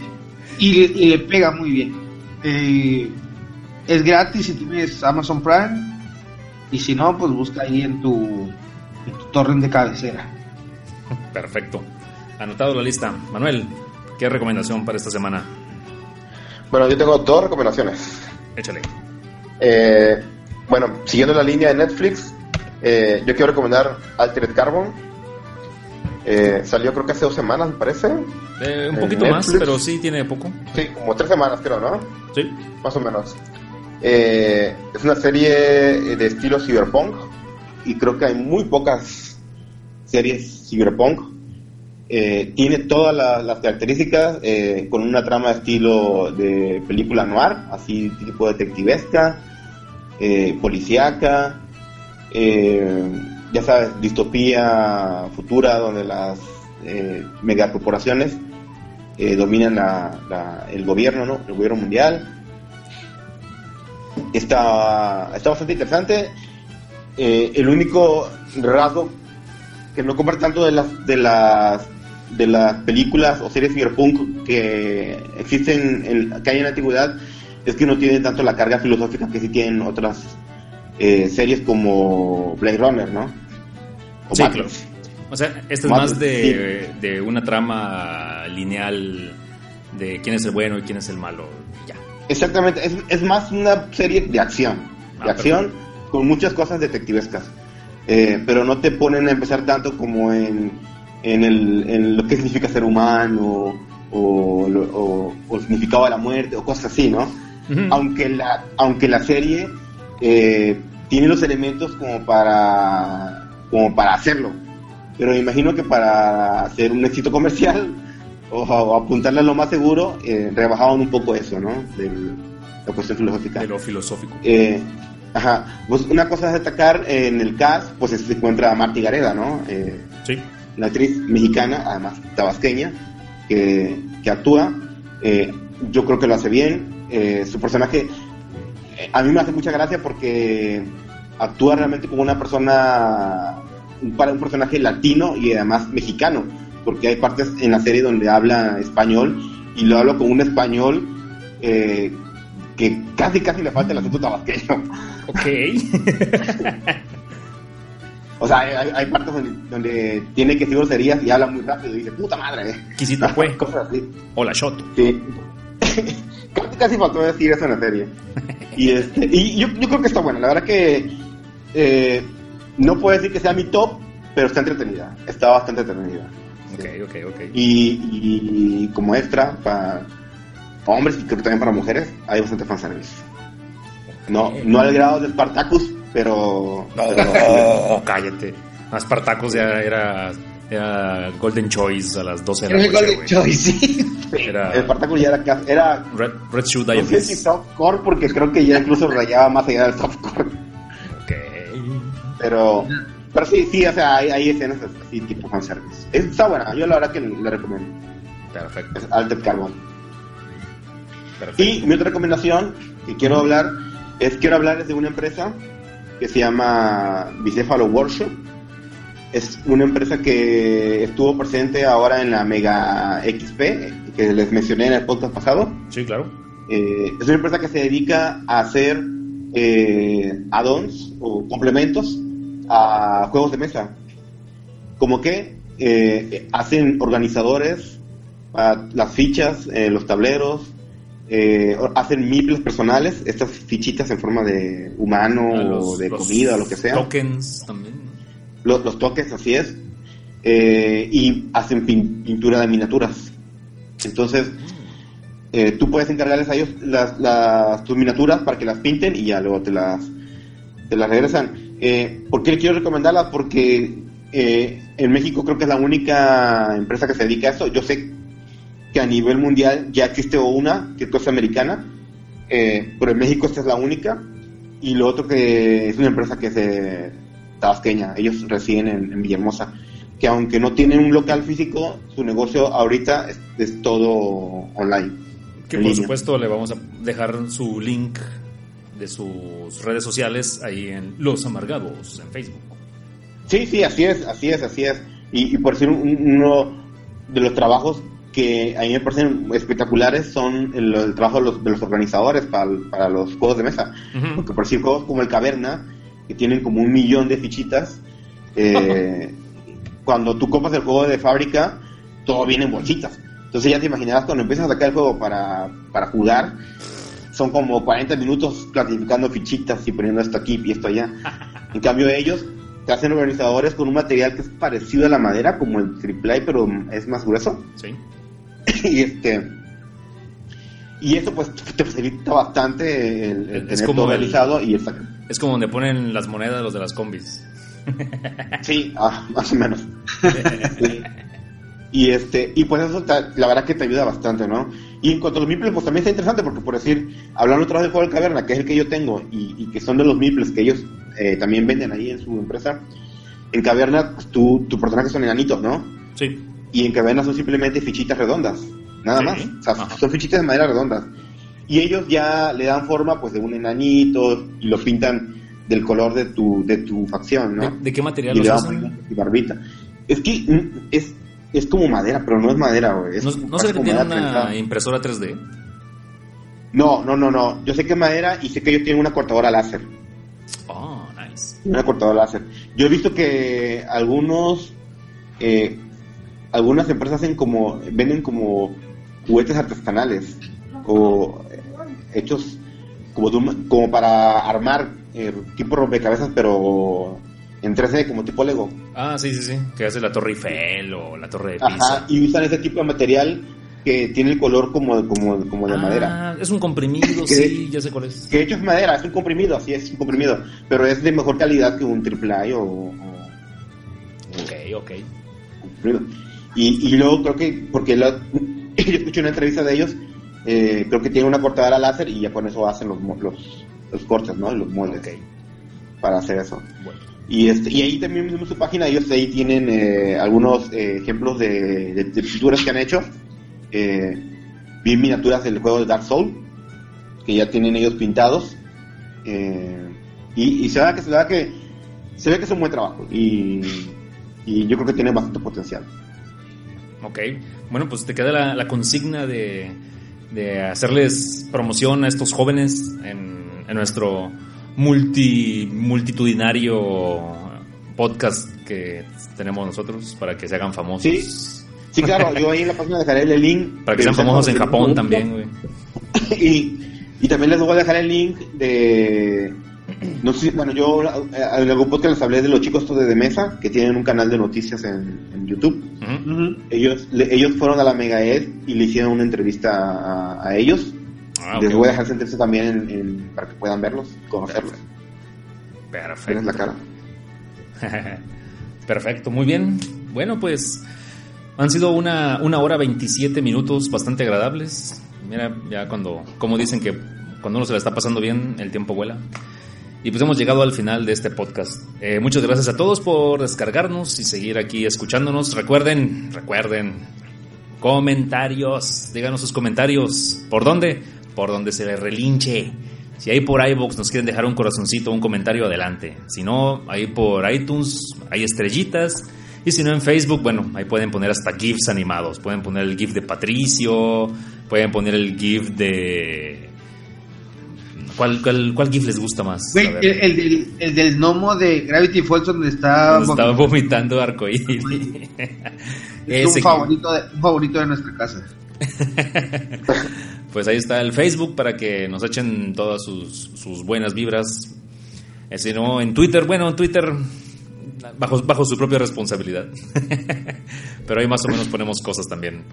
Speaker 1: y le pega muy bien. Eh, es gratis si tienes Amazon Prime. Y si no, pues busca ahí en tu, en tu torrent de cabecera.
Speaker 2: Perfecto. Anotado la lista. Manuel, ¿qué recomendación para esta semana?
Speaker 3: Bueno, yo tengo dos recomendaciones.
Speaker 2: Échale.
Speaker 3: Eh, bueno, siguiendo la línea de Netflix, eh, yo quiero recomendar Altered Carbon. Eh, salió creo que hace dos semanas, me parece.
Speaker 2: Eh, un poquito más, pero sí tiene poco.
Speaker 3: Sí, como tres semanas creo, ¿no?
Speaker 2: Sí.
Speaker 3: Más o menos. Eh, es una serie de estilo cyberpunk y creo que hay muy pocas series cyberpunk. Eh, tiene todas la- las características eh, con una trama de estilo de película noir, así tipo detectivesca, eh, policíaca, eh, ya sabes, distopía futura donde las eh, megacorporaciones eh, dominan la- el gobierno, ¿no? El gobierno mundial. Está, está bastante interesante. Eh, el único rasgo que no comparte tanto de las de las de las películas o series cyberpunk que existen en, que hay en la antigüedad es que no tienen tanto la carga filosófica que sí tienen otras eh, series como Blade Runner, ¿no? O
Speaker 2: Sí, claro. O sea, esta es
Speaker 3: Matrix,
Speaker 2: más de, de una trama lineal de quién es el bueno y quién es el malo. Ya.
Speaker 3: Exactamente, es, es más una serie de acción, de
Speaker 2: Ah,
Speaker 3: acción con muchas cosas detectivescas, Eh, pero no te ponen a empezar tanto como en, en, el, en lo que significa ser humano o, o- o el significado de la muerte o cosas así, ¿no? Aunque la, aunque la serie eh, tiene los elementos como para, como para hacerlo, pero me imagino que para hacer un éxito comercial o, o apuntarle a lo más seguro, eh, rebajaban un poco eso, ¿no? De la cuestión filosófica.
Speaker 2: De lo filosófico.
Speaker 3: Eh, ajá, pues una cosa a destacar en el cast, pues se encuentra Marty Gareda, ¿no? Eh,
Speaker 2: Sí.
Speaker 3: la actriz mexicana, además tabasqueña, que, que actúa. Eh, yo creo que lo hace bien. Eh, su personaje, eh, a mí me hace mucha gracia porque actúa realmente como una persona, para un personaje latino y además mexicano, porque hay partes en la serie donde habla español y lo habla con un español eh, que casi casi le falta el acento tabasqueño.
Speaker 2: Ok.
Speaker 3: O sea, hay, hay partes donde, donde tiene que decir groserías y habla muy rápido y dice, puta madre.
Speaker 2: Quisito fue.
Speaker 3: Cosas así.
Speaker 2: Hola, Shot.
Speaker 3: Sí. casi, casi faltó decir eso en la serie. Y, este, y yo, yo creo que está buena. La verdad que eh, no puedo decir que sea mi top, pero está entretenida. Está bastante entretenida.
Speaker 2: Ok, ok, ok.
Speaker 3: Y, y como extra, para hombres y creo que también para mujeres, hay bastante fanservice. No, no al grado de Spartacus, pero... pero-
Speaker 2: Oh, cállate. Spartacus ya era, era Golden Choice a las 12 de la
Speaker 1: Era el
Speaker 2: noche,
Speaker 1: Golden. Choice, sí.
Speaker 2: Era
Speaker 3: Spartacus ya era, casi- era
Speaker 2: Red, Red Shoe
Speaker 3: no sé si softcore, porque creo que ya incluso rayaba más allá del softcore.
Speaker 2: Ok.
Speaker 3: Pero, pero sí, sí, o sea, hay, hay escenas así tipo fanservice. Está buena, yo la verdad que la recomiendo.
Speaker 2: Perfecto.
Speaker 3: Es Altered Carbon.
Speaker 2: perfecto.
Speaker 3: Y mi otra recomendación que quiero hablar es quiero hablarles de una empresa que se llama Bicéfalo Workshop. Es una empresa que estuvo presente ahora en la Mega XP, que les mencioné en el podcast pasado.
Speaker 2: Sí, claro.
Speaker 3: Eh, es una empresa que se dedica a hacer eh, add-ons o complementos a juegos de mesa. Como que eh, hacen organizadores, las fichas, eh, los tableros, eh, hacen miples personales, estas fichitas en forma de humano o de comida o lo que sea.
Speaker 2: Tokens también.
Speaker 3: Los, los toques, así es. Eh, y hacen pin- pintura de miniaturas. Entonces, eh, tú puedes encargarles a ellos las, las, tus miniaturas para que las pinten y ya luego te las, te las regresan. Eh, ¿Por qué quiero recomendarlas? Porque eh, en México creo que es la única empresa que se dedica a eso. Yo sé que a nivel mundial ya existe una, que es americana, eh, pero en México esta es la única. Y lo otro que es una empresa que se tabasqueña, ellos residen en, en Villahermosa, que aunque no tienen un local físico, su negocio ahorita es, es todo online.
Speaker 2: Que por
Speaker 3: línea.
Speaker 2: supuesto le vamos a dejar su link de sus redes sociales ahí en Los Amargados en Facebook.
Speaker 3: Sí, sí, así es, así es, así es. Y, y por decir un- uno de los trabajos que a mí me parecen espectaculares son el, el trabajo de los, de los organizadores para, para los juegos de mesa. Porque por decir juegos como el Caverna, que tienen como un millón de fichitas, eh, cuando tú compras el juego de fábrica, todo viene en bolsitas. Entonces ya te imaginarás cuando empiezas a sacar el juego para, para jugar, son como 40 minutos clasificando fichitas y poniendo esto aquí y esto allá. En cambio ellos te hacen organizadores con un material que es parecido a la madera, como el AAA, pero es más grueso.
Speaker 2: Sí.
Speaker 3: y este y eso pues te facilita bastante el, el
Speaker 2: Es
Speaker 3: tener
Speaker 2: como
Speaker 3: todo
Speaker 2: el-
Speaker 3: organizado y el.
Speaker 2: Es como donde ponen las monedas los de las combis.
Speaker 3: Sí, ah, más o menos. Sí. Y este, y pues eso la verdad que te ayuda bastante, ¿no? Y en cuanto a los meeples, pues también está interesante porque por decir, hablando otra vez del juego de caverna, que es el que yo tengo, y, y que son de los meeples que ellos eh, también venden ahí en su empresa, en caverna, pues tú, tu personaje son enanitos, ¿no?
Speaker 2: Sí.
Speaker 3: Y en caverna son simplemente fichitas redondas, nada
Speaker 2: Sí.
Speaker 3: más. O sea,
Speaker 2: Ajá.
Speaker 3: son fichitas de madera redondas. Y ellos ya le dan forma pues de un enanito y lo pintan del color de tu, de tu facción, ¿no?
Speaker 2: ¿De, de qué material
Speaker 3: y le
Speaker 2: los
Speaker 3: dan
Speaker 2: usan?
Speaker 3: y barbita. Es que mm, es, es como madera, pero no es madera, güey. Es
Speaker 2: ¿No,
Speaker 3: como
Speaker 2: tiene
Speaker 3: madera
Speaker 2: una
Speaker 3: prensada.
Speaker 2: impresora 3D?
Speaker 3: No, no, no, no. Yo sé que es madera y sé que ellos tienen una cortadora láser.
Speaker 2: Oh, nice.
Speaker 3: Una cortadora láser. Yo he visto que algunos, eh, algunas empresas hacen como, venden como juguetes artesanales o eh, hechos como, de un- como para armar eh, tipo rompecabezas, pero en 3D como tipo Lego.
Speaker 2: Ah, sí, sí, sí. Que hace la Torre Eiffel o la Torre de Pisa.
Speaker 3: Ajá, y usan ese tipo de material que tiene el color como, como, como de
Speaker 2: Ah,
Speaker 3: madera.
Speaker 2: Es un comprimido, sí, ya sé cuál es.
Speaker 3: Que de hecho es madera, es un comprimido, así es un comprimido, pero es de mejor calidad que un AAA o, o
Speaker 2: Ok, ok.
Speaker 3: Y, y luego creo que, porque la- yo escuché una entrevista de ellos, eh, creo que tienen una cortadora láser y ya con eso hacen los, los, los cortes, ¿no? Los moldes
Speaker 2: Ok.
Speaker 3: para hacer eso.
Speaker 2: Bueno.
Speaker 3: Y, este, y ahí también en su página, ellos ahí tienen eh, algunos eh, ejemplos de, de- pinturas que han hecho. Eh, vi miniaturas del juego de Dark Soul, que ya tienen ellos pintados. Eh, y, se ve que se ve que se ve que es un buen trabajo. Y, y yo creo que tiene bastante potencial.
Speaker 2: Ok. Bueno, pues te queda la, la consigna de, de hacerles promoción a estos jóvenes en, en nuestro multi, multitudinario podcast que tenemos nosotros para que se hagan famosos.
Speaker 3: Sí. Sí, claro, yo ahí en la página dejaré el link.
Speaker 2: Para que sean famosos en Japón también, güey.
Speaker 3: y, y también les voy a dejar el link de. No sé bueno, yo eh, en algún podcast les hablé de los chicos estos de, de mesa que tienen un canal de noticias en, en YouTube. Ellos le- ellos fueron a la Mega Ed y le hicieron una entrevista a, a ellos.
Speaker 2: Ah,
Speaker 3: les voy a dejar entrevista también en- en- para que puedan verlos, conocerlos.
Speaker 2: Perfecto.
Speaker 3: Tienes la cara.
Speaker 2: Perfecto, muy bien. Bueno, pues han sido una, una hora 27 minutos bastante agradables. Mira, ya cuando, como dicen que cuando uno se la está pasando bien, el tiempo vuela. Y pues hemos llegado al final de este podcast. Eh, muchas gracias a todos por descargarnos y seguir aquí escuchándonos. Recuerden, recuerden, comentarios, díganos sus comentarios. ¿Por dónde? Por donde se les relinche. Si ahí por iVoox nos quieren dejar un corazoncito, un comentario, adelante. Si no, ahí por iTunes hay estrellitas. Y si no en Facebook, bueno, ahí pueden poner hasta GIFs animados. Pueden poner el GIF de Patricio, pueden poner el GIF de... ¿Cuál, cuál, cuál GIF les gusta más?
Speaker 1: Güey, el, el del, el del gnomo de Gravity Falls donde está...
Speaker 2: Estaba vomitando arcoíris.
Speaker 1: es un favorito, de, un favorito de nuestra casa.
Speaker 2: Pues ahí está el Facebook para que nos echen todas sus, sus buenas vibras. Eh, Si no, en Twitter, bueno, en Twitter bajo, bajo su propia responsabilidad. Pero ahí más o menos ponemos cosas también.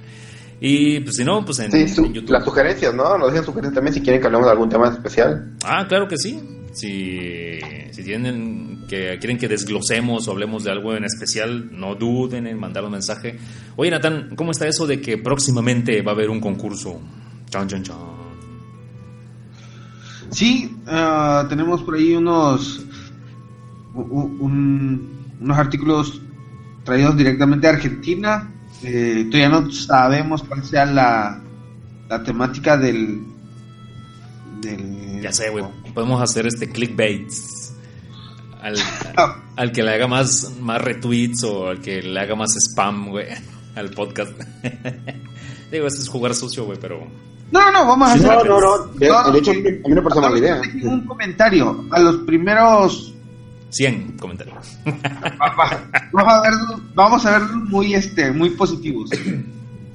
Speaker 2: Y pues si no, pues en,
Speaker 3: Sí, su-
Speaker 2: en YouTube.
Speaker 3: las sugerencias, ¿no? Nos dejen sugerencias también si quieren que hablemos de algún tema especial.
Speaker 2: Ah, claro que sí. Si, si tienen que quieren que desglosemos o hablemos de algo en especial, no duden en mandar un mensaje. Oye, Natán, ¿cómo está eso de que próximamente va a haber un concurso? Chan, chan, chan.
Speaker 1: Sí, ah, tenemos por ahí unos un- unos artículos traídos directamente de Argentina. Eh, todavía no sabemos cuál sea la, la temática del, del
Speaker 2: Ya sé, güey. Podemos hacer este clickbaits. Al, al que le haga más, más retweets o al que le haga más spam, güey, al podcast. Digo, eso es jugar sucio, güey, pero.
Speaker 1: No, no, no, vamos a
Speaker 3: Sí,
Speaker 1: hacer.
Speaker 3: no, no, no. De,
Speaker 1: No,
Speaker 3: de hecho, a mí me parece mala idea.
Speaker 1: Un comentario. A los primeros
Speaker 2: 100 comentarios.
Speaker 1: Va- va- vamos a ver vamos a ver muy este muy positivos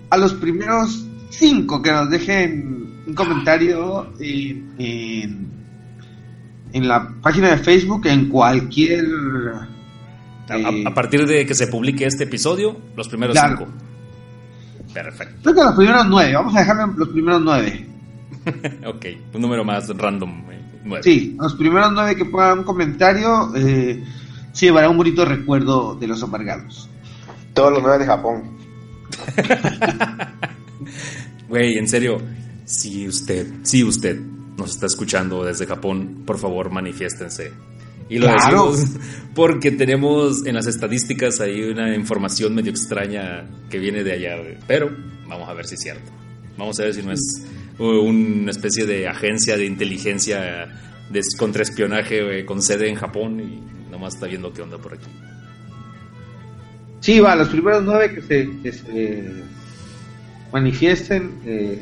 Speaker 1: a los primeros cinco que nos dejen un comentario en, en, en la página de Facebook, en cualquier...
Speaker 2: A,
Speaker 1: eh,
Speaker 2: a partir de que se publique este episodio, los primeros
Speaker 1: Claro.
Speaker 2: Perfecto.
Speaker 1: creo que los primeros nueve, vamos a dejarlo los primeros nueve.
Speaker 2: ok, un número más random. eh, nueve.
Speaker 1: Sí, los primeros nueve que pongan un comentario eh, se llevará un bonito recuerdo de los amargados.
Speaker 3: Todos los nueve de Japón.
Speaker 2: Güey, en serio, si usted, si usted nos está escuchando desde Japón, por favor manifiéstense. Y lo
Speaker 1: Claro.
Speaker 2: decimos porque tenemos en las estadísticas ahí una información medio extraña que viene de allá, pero vamos a ver si es cierto. Vamos a ver si no es uh, una especie de agencia de inteligencia de contraespionaje con sede en Japón y nomás está viendo qué onda por aquí.
Speaker 1: Sí, va, los primeros nueve que se, que se manifiesten, eh,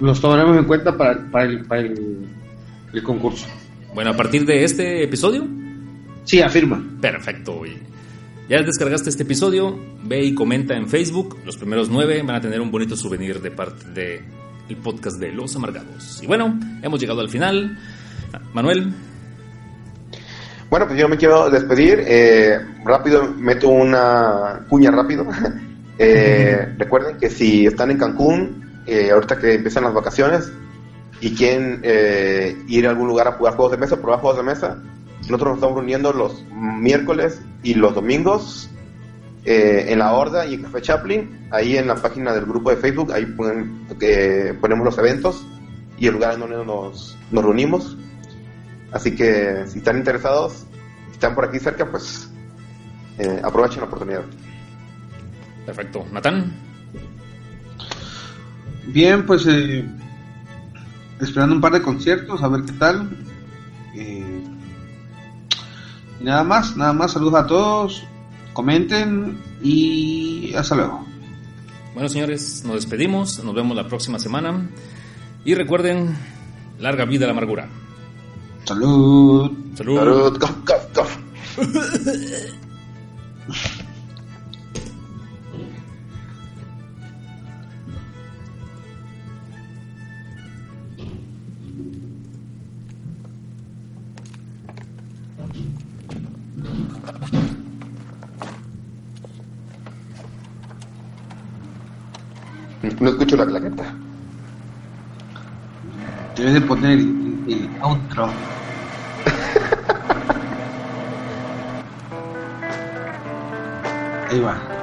Speaker 1: los tomaremos en cuenta para, para, el, para el, el concurso.
Speaker 2: Bueno, a partir de este episodio,
Speaker 1: Sí, afirma.
Speaker 2: Perfecto, güey. Ya descargaste este episodio, ve y comenta en Facebook. Los primeros nueve van a tener un bonito souvenir de parte de el podcast de Los Amargados. Y bueno, hemos llegado al final. Manuel,
Speaker 3: Bueno, pues yo me quiero despedir. eh, rápido, meto una cuña rápido. Eh, recuerden que si están en Cancún, eh, ahorita que empiezan las vacaciones y quieren eh, ir a algún lugar a jugar juegos de mesa, probar juegos de mesa, nosotros nos estamos reuniendo los miércoles y los domingos eh, en la Horda y en Café Chaplin, ahí en la página del grupo de Facebook, ahí ponen- eh, ponemos los eventos y el lugar en donde nos, nos reunimos. Así que si están interesados, si están por aquí cerca, pues eh, aprovechen la oportunidad.
Speaker 2: perfecto. Natán,
Speaker 1: Bien, pues eh, esperando un par de conciertos, a ver qué tal. Eh, y nada más, nada más, saludos a todos, comenten y hasta luego.
Speaker 2: bueno señores, nos despedimos. Nos vemos la próxima semana. Y recuerden, larga vida a la amargura.
Speaker 1: Salud.
Speaker 2: Salud.
Speaker 3: Salud, cof, cof, cof.
Speaker 1: Debes de poner el, el outro. Ahí va.